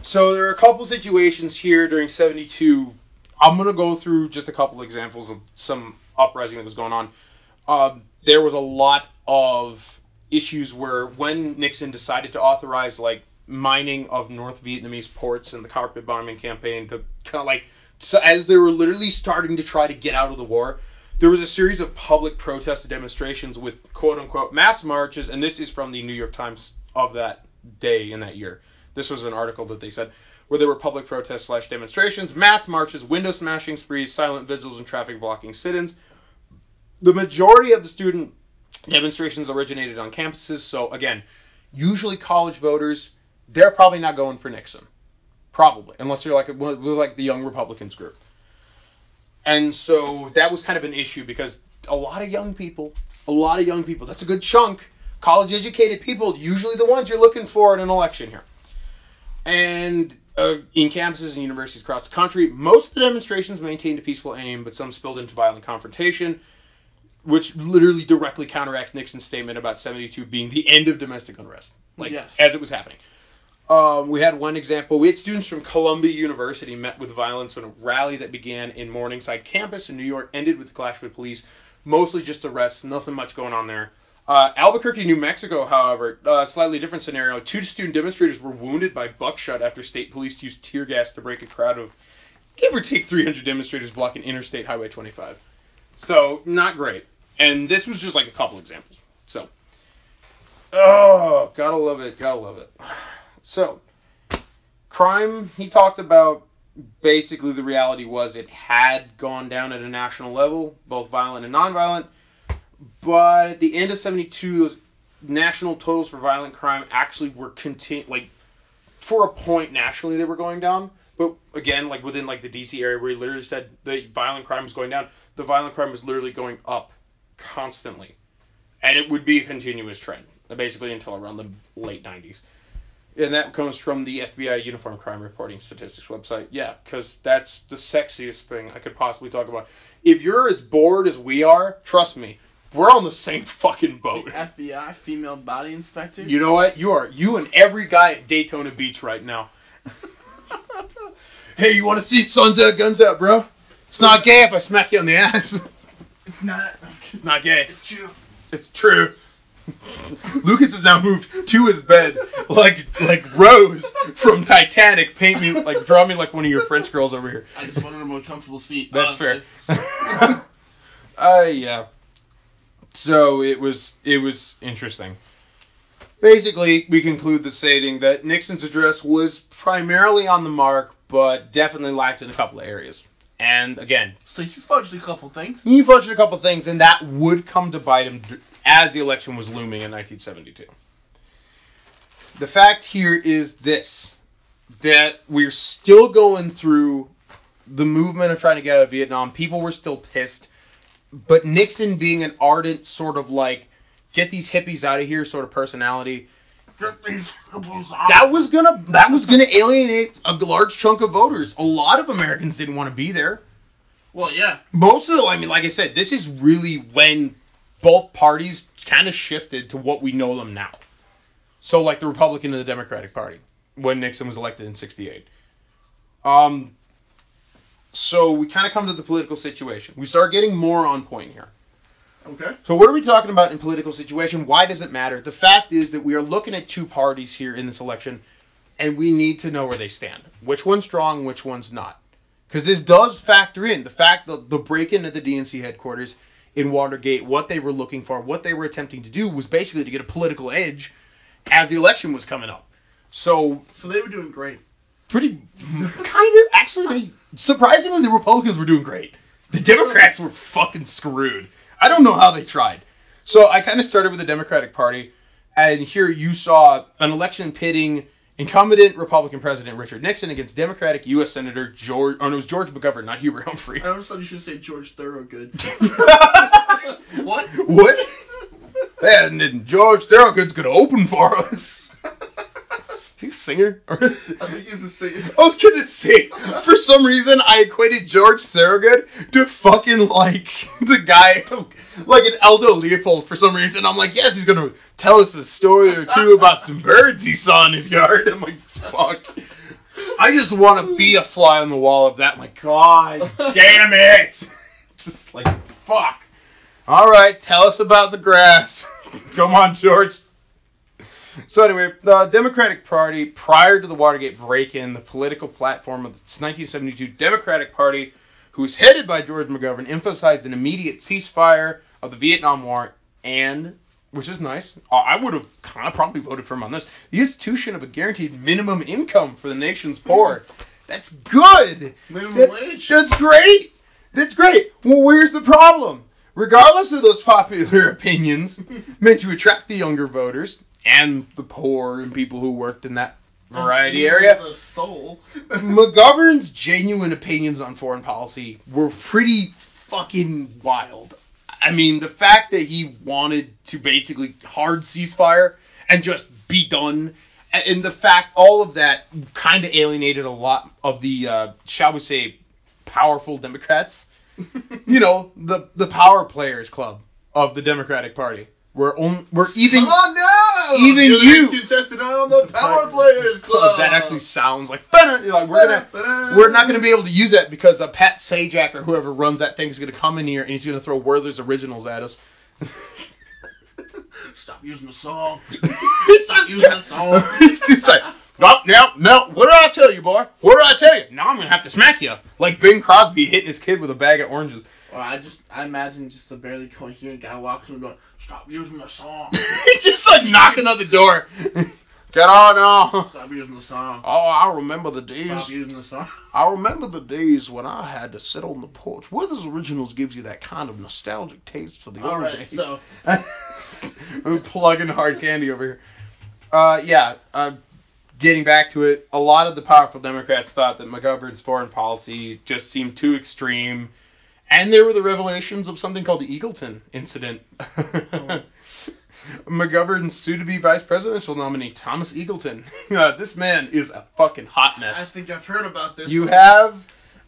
So there are a couple situations here during 72. I'm going to go through just a couple examples of some uprising that was going on. Um, there was a lot of issues where when Nixon decided to authorize like mining of North Vietnamese ports and the carpet bombing campaign to kind of like so as they were literally starting to try to get out of the war, there was a series of public protest demonstrations with quote unquote mass marches, and this is from the New York Times of that day in that year. This was an article that they said where there were public protests slash demonstrations, mass marches, window smashing sprees, silent vigils, and traffic blocking sit-ins. The majority of the student demonstrations originated on campuses, so again, usually college voters, they're probably not going for Nixon, probably, unless you're like like the Young Republicans group. And so that was kind of an issue because a lot of young people, a lot of young people, that's a good chunk, college educated people, usually the ones you're looking for in an election here. And uh, in campuses and universities across the country, most of the demonstrations maintained a peaceful aim, but some spilled into violent confrontation, which literally directly counteracts Nixon's statement about 72 being the end of domestic unrest, like Yes. as it was happening. Um, we had one example. We had students from Columbia University met with violence when a rally that began in Morningside campus in New York ended with a clash with police, mostly just arrests, nothing much going on there. Uh, Albuquerque, New Mexico, however, uh, slightly different scenario. Two student demonstrators were wounded by buckshot after state police used tear gas to break a crowd of, give or take, 300 demonstrators blocking Interstate Highway 25. So not great. And this was just like a couple examples. So, oh, gotta love it, gotta love it. So, crime, he talked about basically the reality was it had gone down at a national level, both violent and nonviolent. But at the end of 72, those national totals for violent crime actually were continu- like for a point nationally they were going down. But again, like within like the DC area where he literally said the violent crime was going down, the violent crime was literally going up constantly. And it would be a continuous trend, basically until around the late 90s. And that comes from the FBI Uniform Crime Reporting Statistics website. Yeah, because that's the sexiest thing I could possibly talk about. If you're as bored as we are, trust me, we're on the same fucking boat. FBI female body inspector. You know what? You are you and every guy at Daytona Beach right now. Hey, you want to see Suns Out, Guns Out, bro? It's not gay if I smack you on the ass. It's not. It's not gay. It's true. It's true. Lucas has now moved to his bed like like Rose from Titanic. Paint me like draw me like one of your French girls over here. I just wanted a more comfortable seat. That's honestly. fair. uh yeah. So it was it was interesting. Basically, we conclude the stating that Nixon's address was primarily on the mark, but definitely lacked in a couple of areas. And again, So you fudged a couple things. he fudged a couple things, and that would come to bite him as the election was looming in 1972. The fact here is this that we're still going through the movement of trying to get out of Vietnam. People were still pissed, but Nixon, being an ardent sort of like get these hippies out of here sort of personality, that was gonna that was gonna alienate a large chunk of voters. A lot of Americans didn't want to be there Well, yeah. most of the, I mean, like I said, this is really when both parties kind of shifted to what we know them now. So, like the Republican and the Democratic Party when Nixon was elected in '68. Um, so we kind of come to the political situation. We start getting more on point here. Okay. So what are we talking about in political situation? Why does it matter? The fact is that we are looking at two parties here in this election, and we need to know where they stand. Which one's strong, which one's not. Because this does factor in the fact that the break-in at the DNC headquarters in Watergate, what they were looking for, what they were attempting to do was basically to get a political edge as the election was coming up. So So they were doing great. pretty kind of actually they surprisingly the Republicans were doing great. The Democrats were fucking screwed. I don't know how they tried. So I kind of started with the Democratic Party, and here you saw an election pitting incumbent Republican President Richard Nixon against Democratic U.S. Senator George. Oh, no, it was George McGovern, not Hubert Humphrey. I always thought you should say George Thorogood. what? what? And George Thorogood's gonna open for us. He a singer? I think he's a singer. I was gonna say, for some reason, I equated George Thorogood to fucking like the guy, like an Aldo Leopold. For some reason, I'm like, yes, he's gonna tell us a story or two about some birds he saw in his yard. I'm like, fuck. I just want to be a fly on the wall of that. Like, God damn it! Just like, fuck. All right, tell us about the grass. Come on, George. So anyway, the Democratic Party, prior to the Watergate break-in, the political platform of the 1972 Democratic Party, who was headed by George McGovern, emphasized an immediate ceasefire of the Vietnam War and, which is nice, I would have kind of probably voted for him on this, the institution of a guaranteed minimum income for the nation's hmm. poor. That's good. Minimum That's, wage. that's great. That's great. Well, where's the problem? Regardless of those popular opinions, meant to attract the younger voters and the poor and people who worked in that variety area. The soul. McGovern's genuine opinions on foreign policy were pretty fucking wild. I mean, the fact that he wanted to basically hard ceasefire and just be done, and the fact all of that kind of alienated a lot of the, uh, shall we say, powerful Democrats. you know, the the power players club of the Democratic Party. Where on, where even Come on now. even You're you- next to tested on the Power Players Club. that actually sounds like like we're gonna we're not going to be able to use that because uh, Pat Sajak or whoever runs that thing is going to come in here and he's going to throw Werther's originals at us. Stop using the song. Stop using the song. it's just like, no, no, no. What did I tell you, boy? What did I tell you? Now I'm going to have to smack you. Like Bing Crosby hitting his kid with a bag of oranges. Well, I just I imagine just a barely coherent guy walking through the door. Stop using the song. he's just like knocking on the door. Get on now. Stop using the song. Oh, I remember the days. Stop using the song. I remember the days when I had to sit on the porch. Werther's Originals gives you that kind of nostalgic taste for the All old right, days. so I'm plugging hard candy over here. Uh, yeah, uh, getting back to it, a lot of the powerful Democrats thought that McGovern's foreign policy just seemed too extreme. And there were the revelations of something called the Eagleton incident. McGovern's soon-to-be vice presidential nominee, Thomas Eagleton. Uh, this man is a fucking hot mess. I think I've heard about this. You one. have?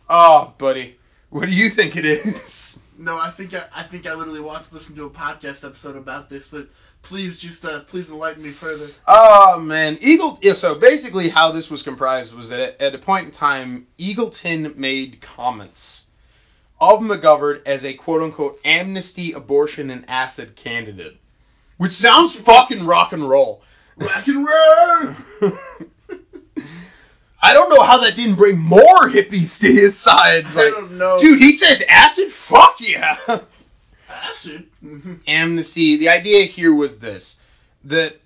Oh, buddy. What do you think it is? No, I think I, I think I literally watched listen to a podcast episode about this, but Please just uh, please enlighten me further. Oh man, Eagle. Yeah, so basically, how this was comprised was that at, at a point in time, Eagleton made comments of McGovern as a quote unquote amnesty, abortion, and acid candidate, which sounds fucking rock and roll. Rock and roll. I don't know how that didn't bring more hippies to his side. I don't know. dude, he says acid. Fuck yeah. Acid. Mm-hmm. amnesty. The idea here was this: that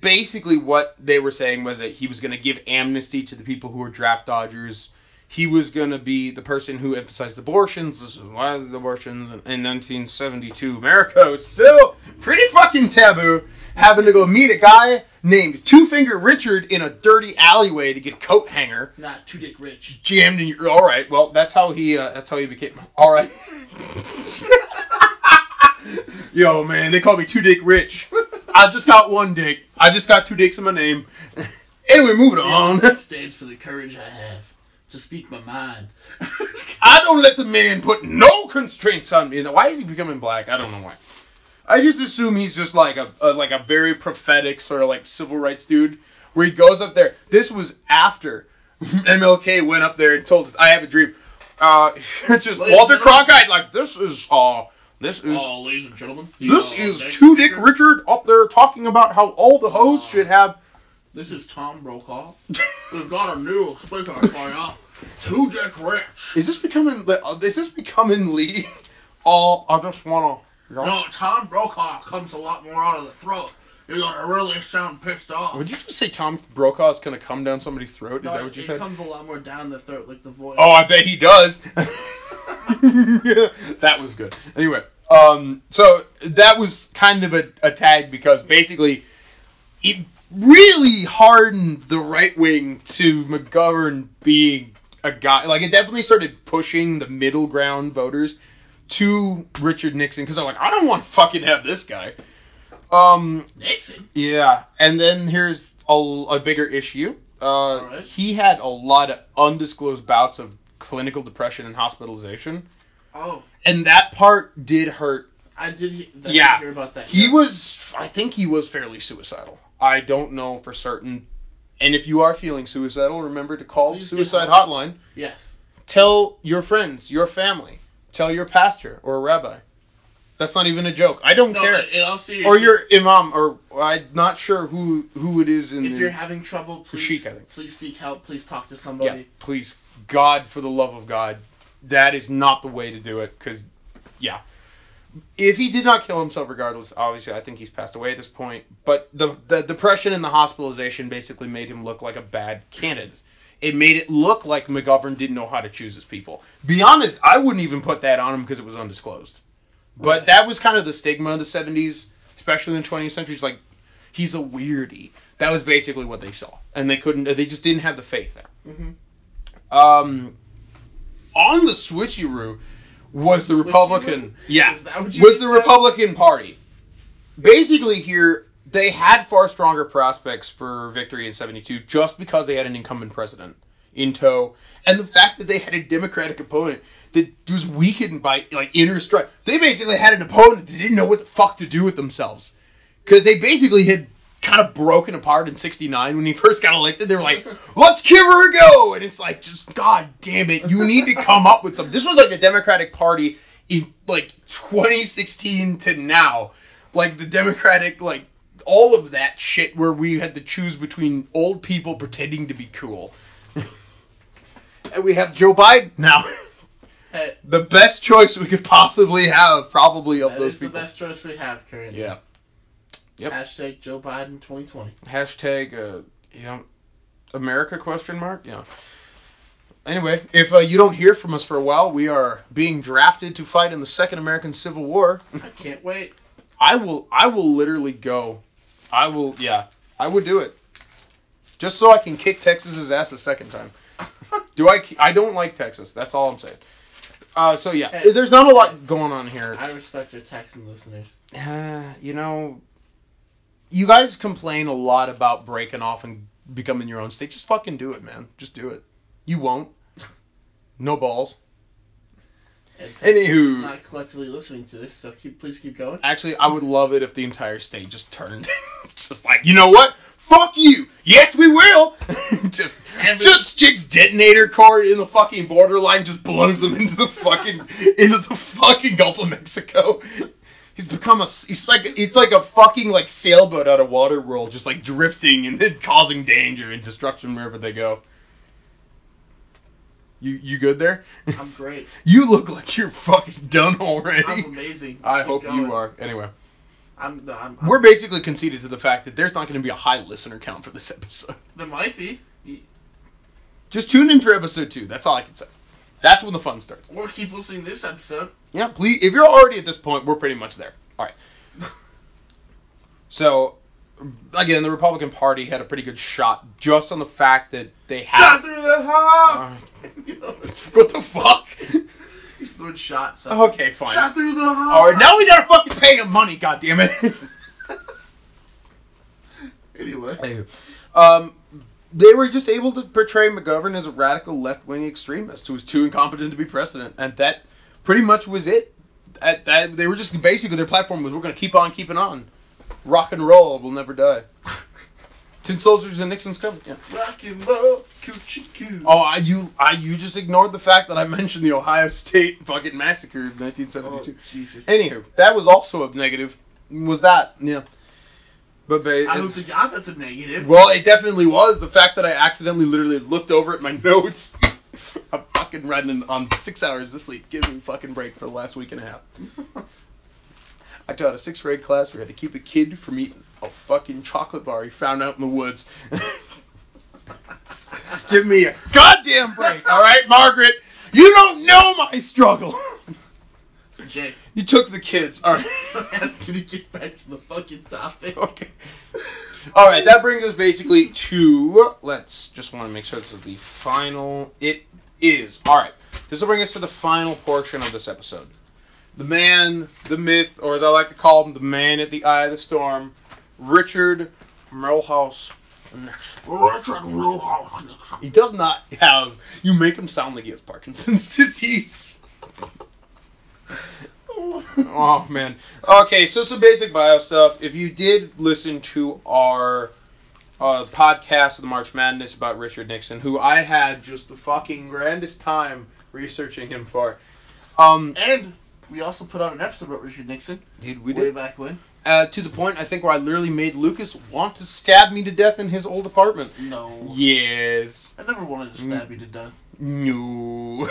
basically what they were saying was that he was going to give amnesty to the people who were draft dodgers. He was going to be the person who emphasized abortions. This is why the abortions in, in 1972 America was still pretty fucking taboo. Having to go meet a guy named Two Finger Richard in a dirty alleyway to get coat hanger Not Two Dick rich. jammed in your. All right, well that's how he. Uh, that's how he became. All right. Yo, man, they call me Two Dick Rich. I just got one dick. I just got two dicks in my name. Anyway, moving on. That stands for the courage I have to speak my mind. I don't let the man put no constraints on me. Why is he becoming black? I don't know why. I just assume he's just like a, a like a very prophetic sort of like civil rights dude, where he goes up there. This was after MLK went up there and told us, "I have a dream." Uh, it's just Ladies Walter. Cronkite like this is uh this is oh, ladies and gentlemen. this uh, is next Two Dick speaker, Richard up there talking about how all the hoes Uh, should have. This is Tom Brokaw. We've got a new speaker for you. Two Dick Rich. Is this becoming? uh, Is this becoming Lee? Oh, I just wanna. No, Tom Brokaw comes a lot more out of the throat. You gotta really sound pissed off. Would you just say Tom Brokaw is gonna come down somebody's throat? Is that what you said? comes a lot more down the throat, like the voice. Oh, I bet he does. that was good. Anyway, um, so that was kind of a, a tag because basically it really hardened the right wing to McGovern being a guy. Like it definitely started pushing the middle ground voters to Richard Nixon because they're like, I don't want to fucking have this guy. Um, Nixon. yeah, and then here's a, a bigger issue. Uh, Alright. He had a lot of undisclosed bouts of clinical depression and hospitalization, Oh, and that part did hurt. I did, he- I Yeah. did hear about that. He yeah. was, I think he was fairly suicidal. I don't know for certain. And if you are feeling suicidal, remember to call Please suicide hotline. Yes. Tell your friends, your family, tell your pastor or a rabbi. That's not even a joke. I don't No, care. in all seriousness. or your imam, or I'm not sure who who it is in If the. you're having trouble, please, Sheik, please seek help. Please talk to yeah, somebody. please, God, for the love of God, that is not the way to do it. Because, yeah, if he did not kill himself, regardless, obviously, I think he's passed away at this point. But the the depression and the hospitalization basically made him look like a bad candidate. It made it look like McGovern didn't know how to choose his people. Be honest, I wouldn't even put that on him because it was undisclosed. But that was kind of the stigma of the 70s, especially in the 20th century. It's like he's a weirdie. That was basically what they saw, and they couldn't. They just didn't have the faith there. Mm-hmm. Um, on the switcheroo was the? Republican. Yeah, Is that what you was the? Republican Party. Basically, here they had far stronger prospects for victory in '72 just because they had an incumbent president in tow, and the fact that they had a Democratic opponent that was weakened by like inner strife. They basically had an opponent that didn't know what the fuck to do with themselves. Because they basically had kind of broken apart in 69 when he first got elected. They were like let's give her a go! And it's like just god damn it. You need to come up with something. This was like the democratic party in like 2016 to now. Like the democratic like all of that shit where we had to choose between old people pretending to be cool and we have joe biden now. the best choice we could possibly have probably of that those is the best choice we have currently. yeah Yep. Hashtag Joe Biden 2020. hashtag uh, you know America question mark yeah. Anyway, if uh, you don't hear from us for a while, we are being drafted to fight in the Second American Civil War. I can't wait. I will I will literally go. I will yeah. I would do it. Just so I can kick Texas's ass a second time. Do I I don't like Texas. That's all I'm saying. Uh, so yeah, Hey. there's not a lot going on here. I respect your Texan listeners. Uh, you know, you guys complain a lot about breaking off and becoming your own state. Just fucking do it, man. Just do it. You won't. No balls. Anywho. not collectively listening to this, so keep please keep going. Actually, I would love it if the entire state just turned, just like you know what? Fuck you. Yes, we will. just, just sticks detonator cord in the fucking borderline, just blows them into the fucking, into the fucking Gulf of Mexico. He's become a, he's like, it's like a fucking like sailboat out of Waterworld, just like drifting and causing danger and destruction wherever they go. You, you good there? I'm great. You look like you're fucking done already. I'm amazing. I Keep hope going. you are. Anyway. I'm, I'm, I'm We're basically conceded to the fact that there's not going to be a high listener count for this episode. There might be. Just tune in for episode two. That's all I can say. That's when the fun starts. Or keep listening to this episode. Yeah, please. If you're already at this point, we're pretty much there. All right. So, again, the Republican Party had a pretty good shot just on the fact that they Shot had. through the heart! Uh, what the fuck? He's throwing shots. So. Okay, fine. Shot through the heart! All right, now we gotta fucking pay him money. God damn it. Anyway. Anywho, um, they were just able to portray McGovern as a radical left-wing extremist who was too incompetent to be president, and that pretty much was it. At that, they were just basically their platform was we're gonna keep on keeping on, rock and roll will never die. Tin soldiers and Nixon's coming. Yeah. Rock and roll, coochie coo. Oh, I you I you just ignored the fact that I mentioned the Ohio State fucking massacre of Oh, 1972. Jesus. Anywho, that was also a negative. Was that? Yeah. But ba- I hope to God that's a negative. Well, it definitely was. The fact that I accidentally literally looked over at my notes. I'm fucking running on six hours of sleep. Give me a fucking break for the last week and a half. I taught a sixth grade class. We had to keep a kid from eating a fucking chocolate bar he found out in the woods. Give me a goddamn break, all right, Margaret? You don't know my struggle. So, Jay, You took the kids, all right. I'm asking you to get back to the fucking topic. Okay. All right, that brings us basically to. Let's just want to make sure this is the final. It is. All right. This will bring us to the final portion of this episode. The man, the myth, or as I like to call him, the man at the eye of the storm, Richard Milhous. Richard Milhous. He does not have. You make him sound like he has Parkinson's disease. Oh man. Okay, so some basic bio stuff. If you did listen to our uh, podcast of the March Madness about Richard Nixon, who I had just the fucking grandest time researching him for. Um, And we also put out an episode about Richard Nixon. dude, we did way did. back when. Uh, to the point, I think, where I literally made Lucas want to stab me to death in his old apartment. No. Yes. I never wanted to stab you to death. No.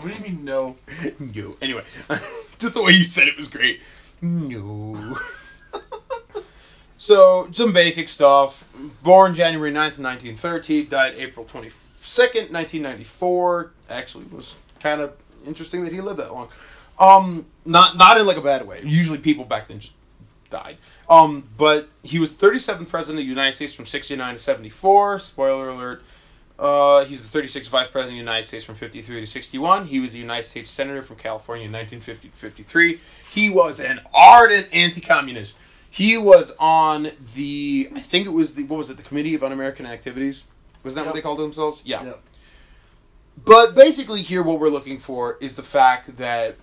What do you mean no? no. Anyway, just the way you said it was great. No. So, some basic stuff. Born January 9th, 1930, died April 22nd, 1994. Actually, was kind of interesting that he lived that long. Um, not not in like a bad way. Usually people back then just died. Um, but he was 37th president of the United States from 69 to 74. Spoiler alert. Uh, he's the 36th vice president of the United States from 53 to 61. He was the United States senator from California in 1950 to 53. He was an ardent anti-communist. He was on the, I think it was the, what was it, the Committee of Un-American Activities? Wasn't that what they called themselves? Yeah. Yep. But basically, here what we're looking for is the fact that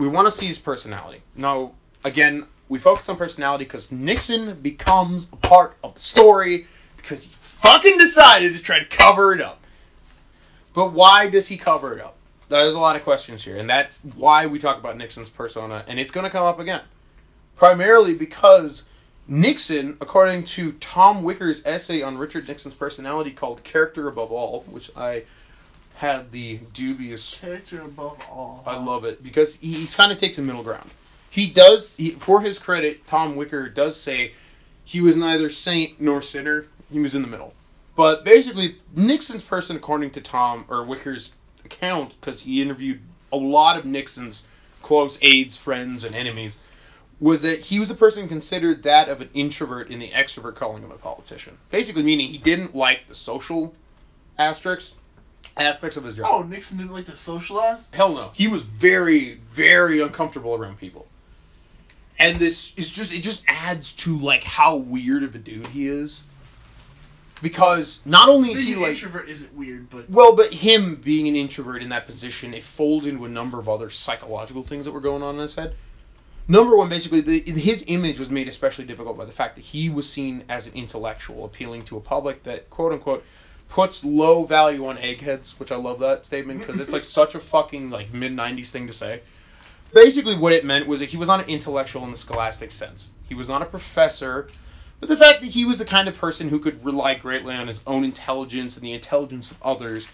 we want to see his personality. Now, again, we focus on personality because Nixon becomes a part of the story because he fucking decided to try to cover it up. But why does he cover it up? There's a lot of questions here, and that's why we talk about Nixon's persona, and it's going to come up again. Primarily because Nixon, according to Tom Wicker's essay on Richard Nixon's personality called Character Above All, which I had the dubious Character above all. I love it because he, he kind of takes a middle ground. He does, he, for his credit, Tom Wicker does say he was neither saint nor sinner. He was in the middle. But basically, Nixon's person, according to Tom or Wicker's account, because he interviewed a lot of Nixon's close aides, friends, and enemies, was that he was a person considered that of an introvert in the extrovert calling him a politician. Basically, meaning he didn't like the social asterisks aspects of his job. Oh, Nixon didn't like to socialize? Hell no. He was very, very uncomfortable around people. And this is just it just adds to like how weird of a dude he is. because not only is he an like introvert isn't weird, but well, but him being an introvert in that position, it folds into a number of other psychological things that were going on in his head. Number one, basically, the, his image was made especially difficult by the fact that he was seen as an intellectual, appealing to a public that, quote unquote, puts low value on eggheads, which I love that statement because it's like such a fucking like mid '90s thing to say. Basically, what it meant was that he was not an intellectual in the scholastic sense. He was not a professor, but the fact that he was the kind of person who could rely greatly on his own intelligence and the intelligence of others,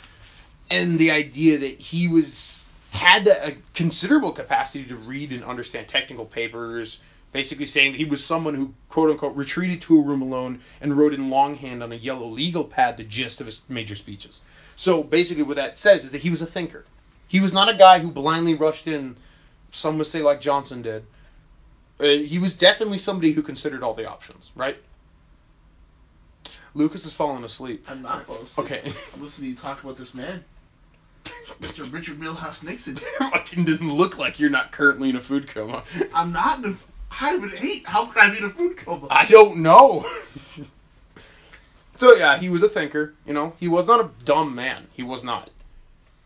and the idea that he was had a considerable capacity to read and understand technical papers, basically saying that he was someone who quote unquote retreated to a room alone and wrote in longhand on a yellow legal pad the gist of his major speeches. So basically, what that says is that he was a thinker. He was not a guy who blindly rushed in. Some would say like Johnson did. Uh, he was definitely somebody who considered all the options, right? Lucas has fallen asleep. I'm not falling asleep. Okay. I'm listening to you talk about this man, Mr. Richard Milhous Nixon. Fucking didn't look like you're not currently in a food coma. I'm not in a. I would hate. How could I be in a food coma? I don't know. so yeah, he was a thinker. You know, he was not a dumb man. He was not.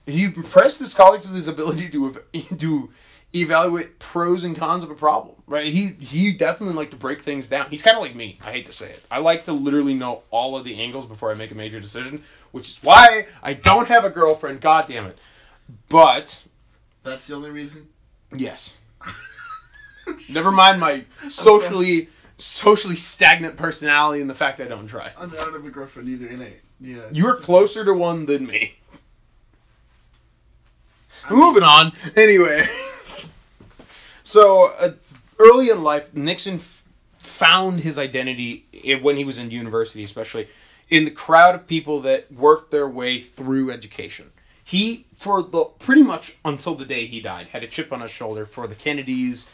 He impressed his colleagues with his ability to ev- to evaluate pros and cons of a problem. Right? He he definitely liked to break things down. He's kind of like me. I hate to say it. I like to literally know all of the angles before I make a major decision, which is why I don't have a girlfriend. God damn it. But That's the only reason. yes. Never mind my socially socially stagnant personality and the fact I don't try. I don't have a girlfriend either. In a yeah. You're closer to one than me. I mean, Moving on. Anyway, so uh, early in life, Nixon f- found his identity when he was in university, especially in the crowd of people that worked their way through education. He, for the pretty much until the day he died, had a chip on his shoulder for the Kennedys,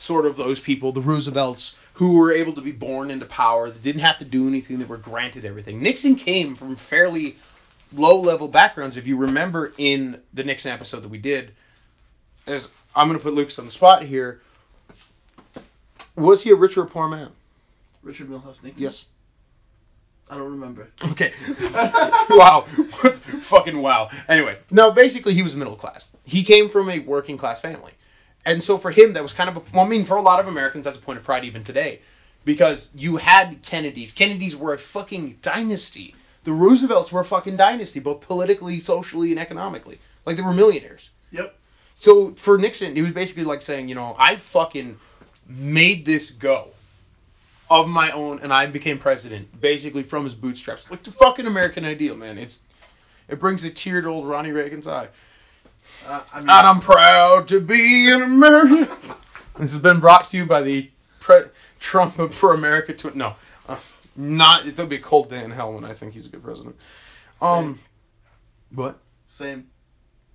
sort of those people, the Roosevelts, who were able to be born into power, that didn't have to do anything, that were granted everything. Nixon came from fairly low level backgrounds. If you remember in the Nixon episode that we did, as I'm going to put Lucas on the spot here, was he a rich or a poor man? Richard Milhous Nixon. Yes. I don't remember. Okay. wow. Fucking wow. Anyway, no, basically he was middle class. He came from a working class family. And so for him, that was kind of a, well, I mean, for a lot of Americans, that's a point of pride even today. Because you had Kennedys. Kennedys were a fucking dynasty. The Roosevelts were a fucking dynasty, both politically, socially, and economically. Like they were millionaires. Yep. So for Nixon, he was basically like saying, you know, I fucking made this go of my own, and I became president basically from his bootstraps, like the fucking American ideal, man. It's it brings a tear to old Ronnie Reagan's eye. Uh, I mean, And I'm proud to be an American. this has been brought to you by the pre- Trump for America. To no, uh, not. It'll be a cold day in hell when I think he's a good president. Um, what? same.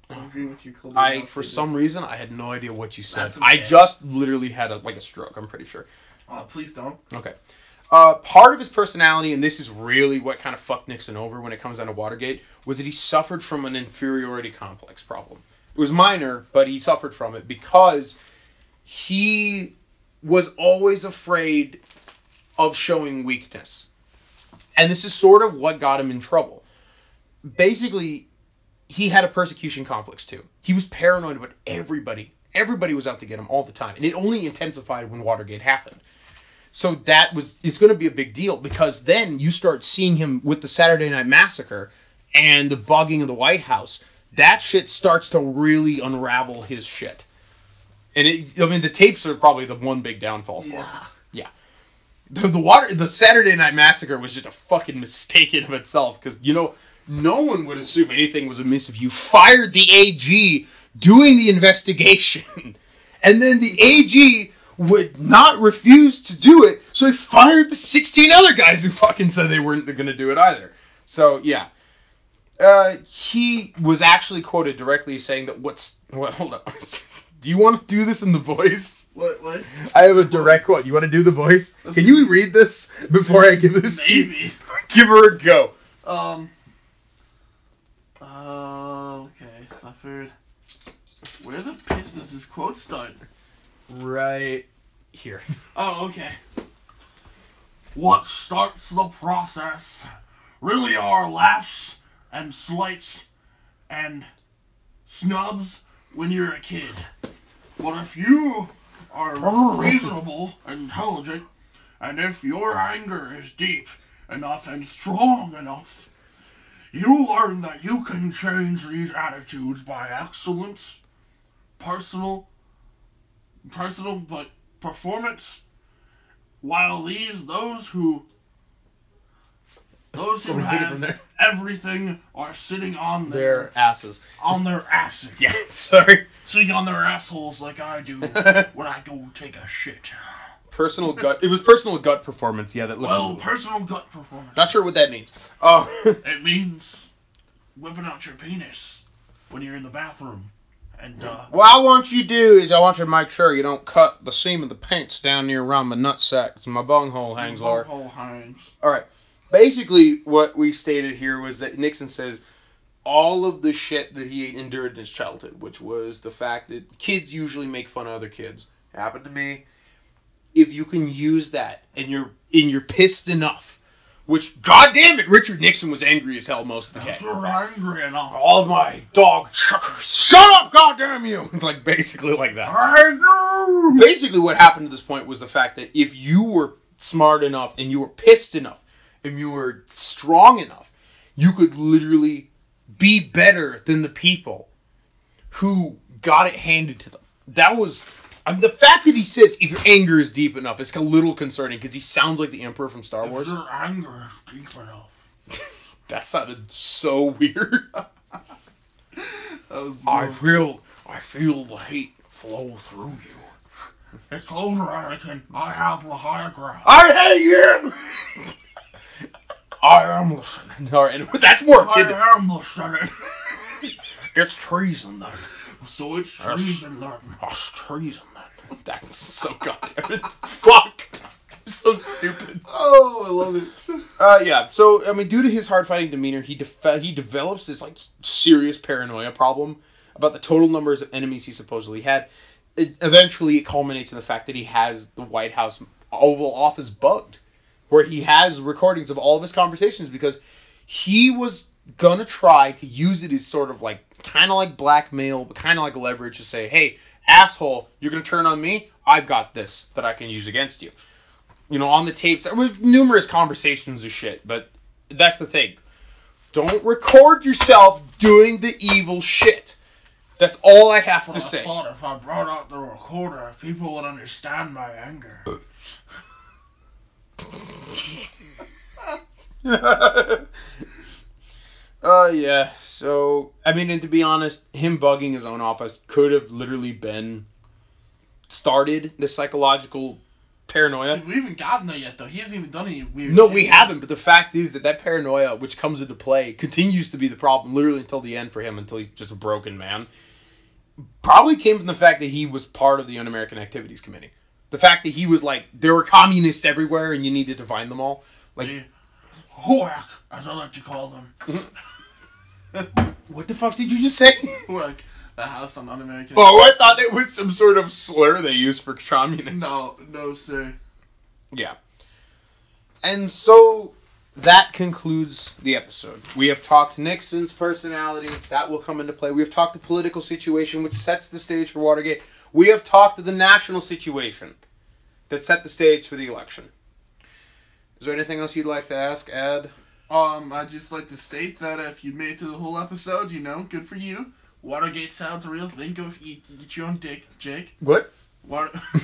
I'm agreeing with your cold. I for statement. some reason I had no idea what you said. That's I just literally had a like a stroke. I'm pretty sure. Oh, please don't. Okay. Uh, part of his personality, and this is really what kind of fucked Nixon over when it comes down to Watergate, was that he suffered from an inferiority complex problem. It was minor, but he suffered from it because he was always afraid of showing weakness. And this is sort of what got him in trouble. Basically, he had a persecution complex too. He was paranoid about everybody. Everybody was out to get him all the time. And it only intensified when Watergate happened. So that was it's going to be a big deal because then you start seeing him with the Saturday Night Massacre and the bugging of the White House. That shit starts to really unravel his shit. And it, I mean, the tapes are probably the one big downfall for him. Yeah. The, the water, the Saturday Night Massacre was just a fucking mistake in of itself because you know no one would assume anything was amiss if you fired the AG doing the investigation, and then the AG would not refuse to do it, so he fired the 16 other guys who fucking said they weren't going to do it either. So yeah, uh, he was actually quoted directly saying that what's well, hold up. do you want to do this in the voice? What? What? I have a direct quote. You want to do the voice? Can you read this before I give this? Maybe. Give her a go. Um. Oh, okay. Suffered. Where the piss does this quote start? Right here. Oh, okay. What starts the process? really are laughs and slights and snubs when you're a kid. But if you are reasonable and intelligent, and if your anger is deep enough and strong enough, you learn that you can change these attitudes by excellence, personal, personal, but performance. While these, those who, those who Let me take it from have everything are sitting on Their their asses. on their asses, Yeah, sorry. sitting on their assholes like I do when I go take a shit. Personal gut. It was personal gut performance. Yeah, that looked. Well, personal gut performance. Not sure what that means. Oh. It means whipping out your penis when you're in the bathroom. And, uh, What I want you to do is I want you to make sure you don't cut the seam of the pants down near around my nutsack 'cause my bunghole hangs lower. Hole hangs. All right. Basically, what we stated here was that Nixon says all of the shit that he endured in his childhood, which was the fact that kids usually make fun of other kids. Happened to me. If you can use that and you're and you're pissed enough, which goddamn it, Richard Nixon was angry as hell most of the day. what I'm angry enough. All my dog chuckers, shut up, goddamn you! like basically like that. I know. Basically, what happened to this point was the fact that if you were smart enough and you were pissed enough and you were strong enough, you could literally be better than the people who got it handed to them. That was uh, the fact that he says if your anger is deep enough. It's a little concerning because he sounds like the Emperor from Star Wars. If Wars. your anger is deep enough. That sounded so weird. I feel, I feel the hate flow through you. It's over, Anakin. I have the high ground. I hate you. I am listening. All right, that's more I kid. am Senate. It's treason then. So it's Yes. treason then. That's treason then. That's so goddamn it. Fuck. So stupid. Oh, I love it. Uh, yeah. So I mean, due to his hard fighting demeanor, he def- he develops this like serious paranoia problem about the total numbers of enemies he supposedly had. It, eventually, it culminates in the fact that he has the White House Oval Office bugged, where he has recordings of all of his conversations because he was gonna try to use it as sort of like kind of like blackmail, but kind of like leverage to say, hey, asshole, you're gonna turn on me. I've got this that I can use against you you know, on the tapes with numerous conversations of shit. But that's the thing. Don't record yourself doing the evil shit. That's all I have But to I say. thought if I brought out the recorder, people would understand my anger. Uh. uh yeah. So I mean, and to be honest, him bugging his own office could have literally been started the psychological paranoia. See, we haven't gotten there yet, though. He hasn't even done any weird No, shit we haven't. But the fact is that that paranoia, which comes into play, continues to be the problem, literally until the end for him, until he's just a broken man. Probably came from the fact that he was part of the Un-American Activities Committee. The fact that he was like, there were communists everywhere, and you needed to find them all. Like, The as I like to call them. What the fuck did you just say? HUAC, the House on Un-American. oh, I thought it was some sort of slur they used for communists. No, no, sir. Yeah. And so that concludes the episode. We have talked Nixon's personality, that will come into play. We have talked the political situation, which sets the stage for Watergate. We have talked the national situation that set the stage for the election. Is there anything else you'd like to ask, Ed? Um, I'd just like to state that if you made it through the whole episode, you know, good for you. Watergate sounds a real thing. Go eat, get your own dick, Jake. What? Water.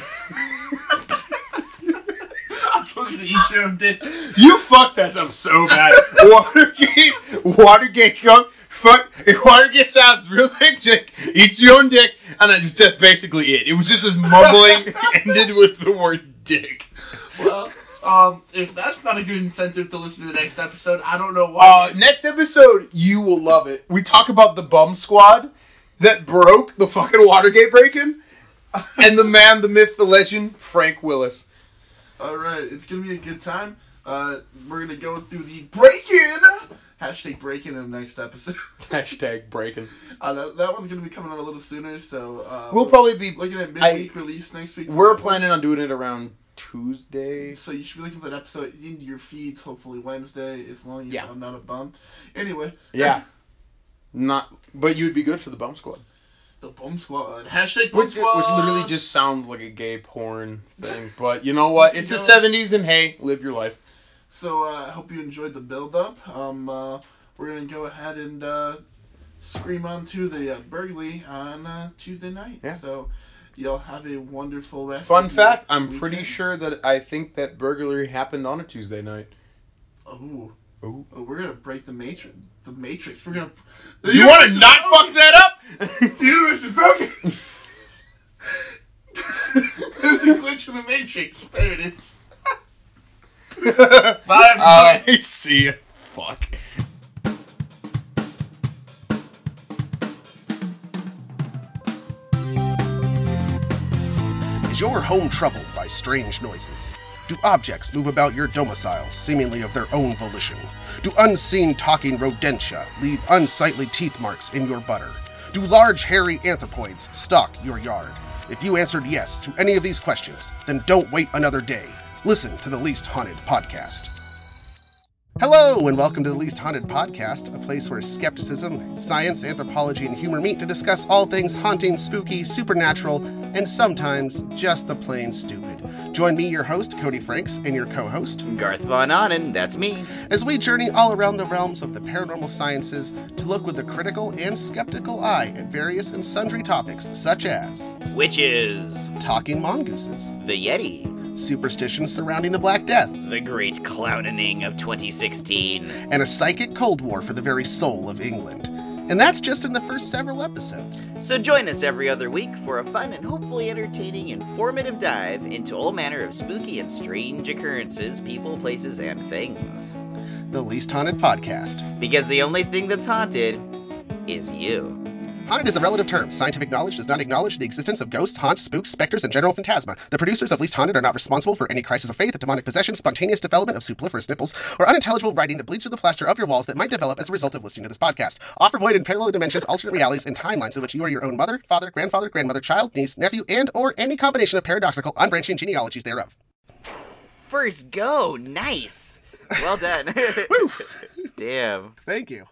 I'm supposed to eat your own dick. You fucked that up so bad. Watergate, Watergate, young, fuck. Watergate sounds real thick, Jake, eat your own dick, and that's just basically it. It was just as mumbling ended with the word dick. Well, um, if that's not a good incentive to listen to the next episode, I don't know why. Uh, next episode, you will love it. We talk about the bum squad that broke the fucking Watergate break-in, and the man, the myth, the legend, Frank Willis. All right, it's gonna be a good time. Uh, we're gonna go through the break-in. Hashtag break-in in the next episode. Hashtag breaking. uh, that, that one's gonna be coming out a little sooner, so uh, We'll probably be. looking at midweek release next week. We're planning on doing it around Tuesday. So you should be looking for that episode into your feeds hopefully Wednesday, as long as Yeah. I'm not a bum. Anyway. Yeah. Not, but you'd be good for the bum squad. The bum squad. Hashtag bum Which, squad. which literally just sounds like a gay porn thing. But you know what? It's You the know- 70s, and hey, live your life. So uh, I hope you enjoyed the build up. Um, uh, we're gonna go ahead and uh, scream on to the uh, Burgley on uh, Tuesday night. Yeah. So y'all have a wonderful rest. Fun fact: I'm pretty sure that I think that burglary happened on a Tuesday night. Ooh. Ooh. Oh, we're gonna break the matrix. The matrix. We're gonna. You want to not fuck that up? The universe is broken. There's a glitch in the matrix. There it is. Bye, everybody. Alright, see ya. Fuck. Your home troubled by strange noises? Do objects move about your domicile seemingly of their own volition? Do unseen talking rodentia leave unsightly teeth marks in your butter? Do large hairy anthropoids stalk your yard? If you answered yes to any of these questions, then don't wait another day. Listen to the Least Haunted podcast. Hello, and welcome to the Least Haunted Podcast, a place where skepticism, science, anthropology, and humor meet to discuss all things haunting, spooky, supernatural, and sometimes just the plain stupid. Join me, your host, Cody Franks, and your co host, Garth Von Onen, that's me. as we journey all around the realms of the paranormal sciences to look with a critical and skeptical eye at various and sundry topics such as Witches, talking mongooses, the Yeti, superstitions surrounding the Black Death, the great clowning of 2016. and a psychic Cold War for the very soul of England. And that's just in the first several episodes. So join us every other week for a fun and hopefully entertaining, informative dive into all manner of spooky and strange occurrences, people, places, and things. The Least Haunted Podcast. Because the only thing that's haunted is you. Haunted is a relative term. Scientific knowledge does not acknowledge the existence of ghosts, haunts, spooks, specters, and general phantasma. The producers of Least Haunted are not responsible for any crisis of faith, demonic possession, spontaneous development of superfluous nipples, or unintelligible writing that bleeds through the plaster of your walls that might develop as a result of listening to this podcast. Offer void in parallel dimensions, alternate realities, and timelines in which you are your own mother, father, grandfather, grandmother, child, niece, nephew, and or any combination of paradoxical, unbranching genealogies thereof. First go, nice. Well done. Woo! Damn. Thank you.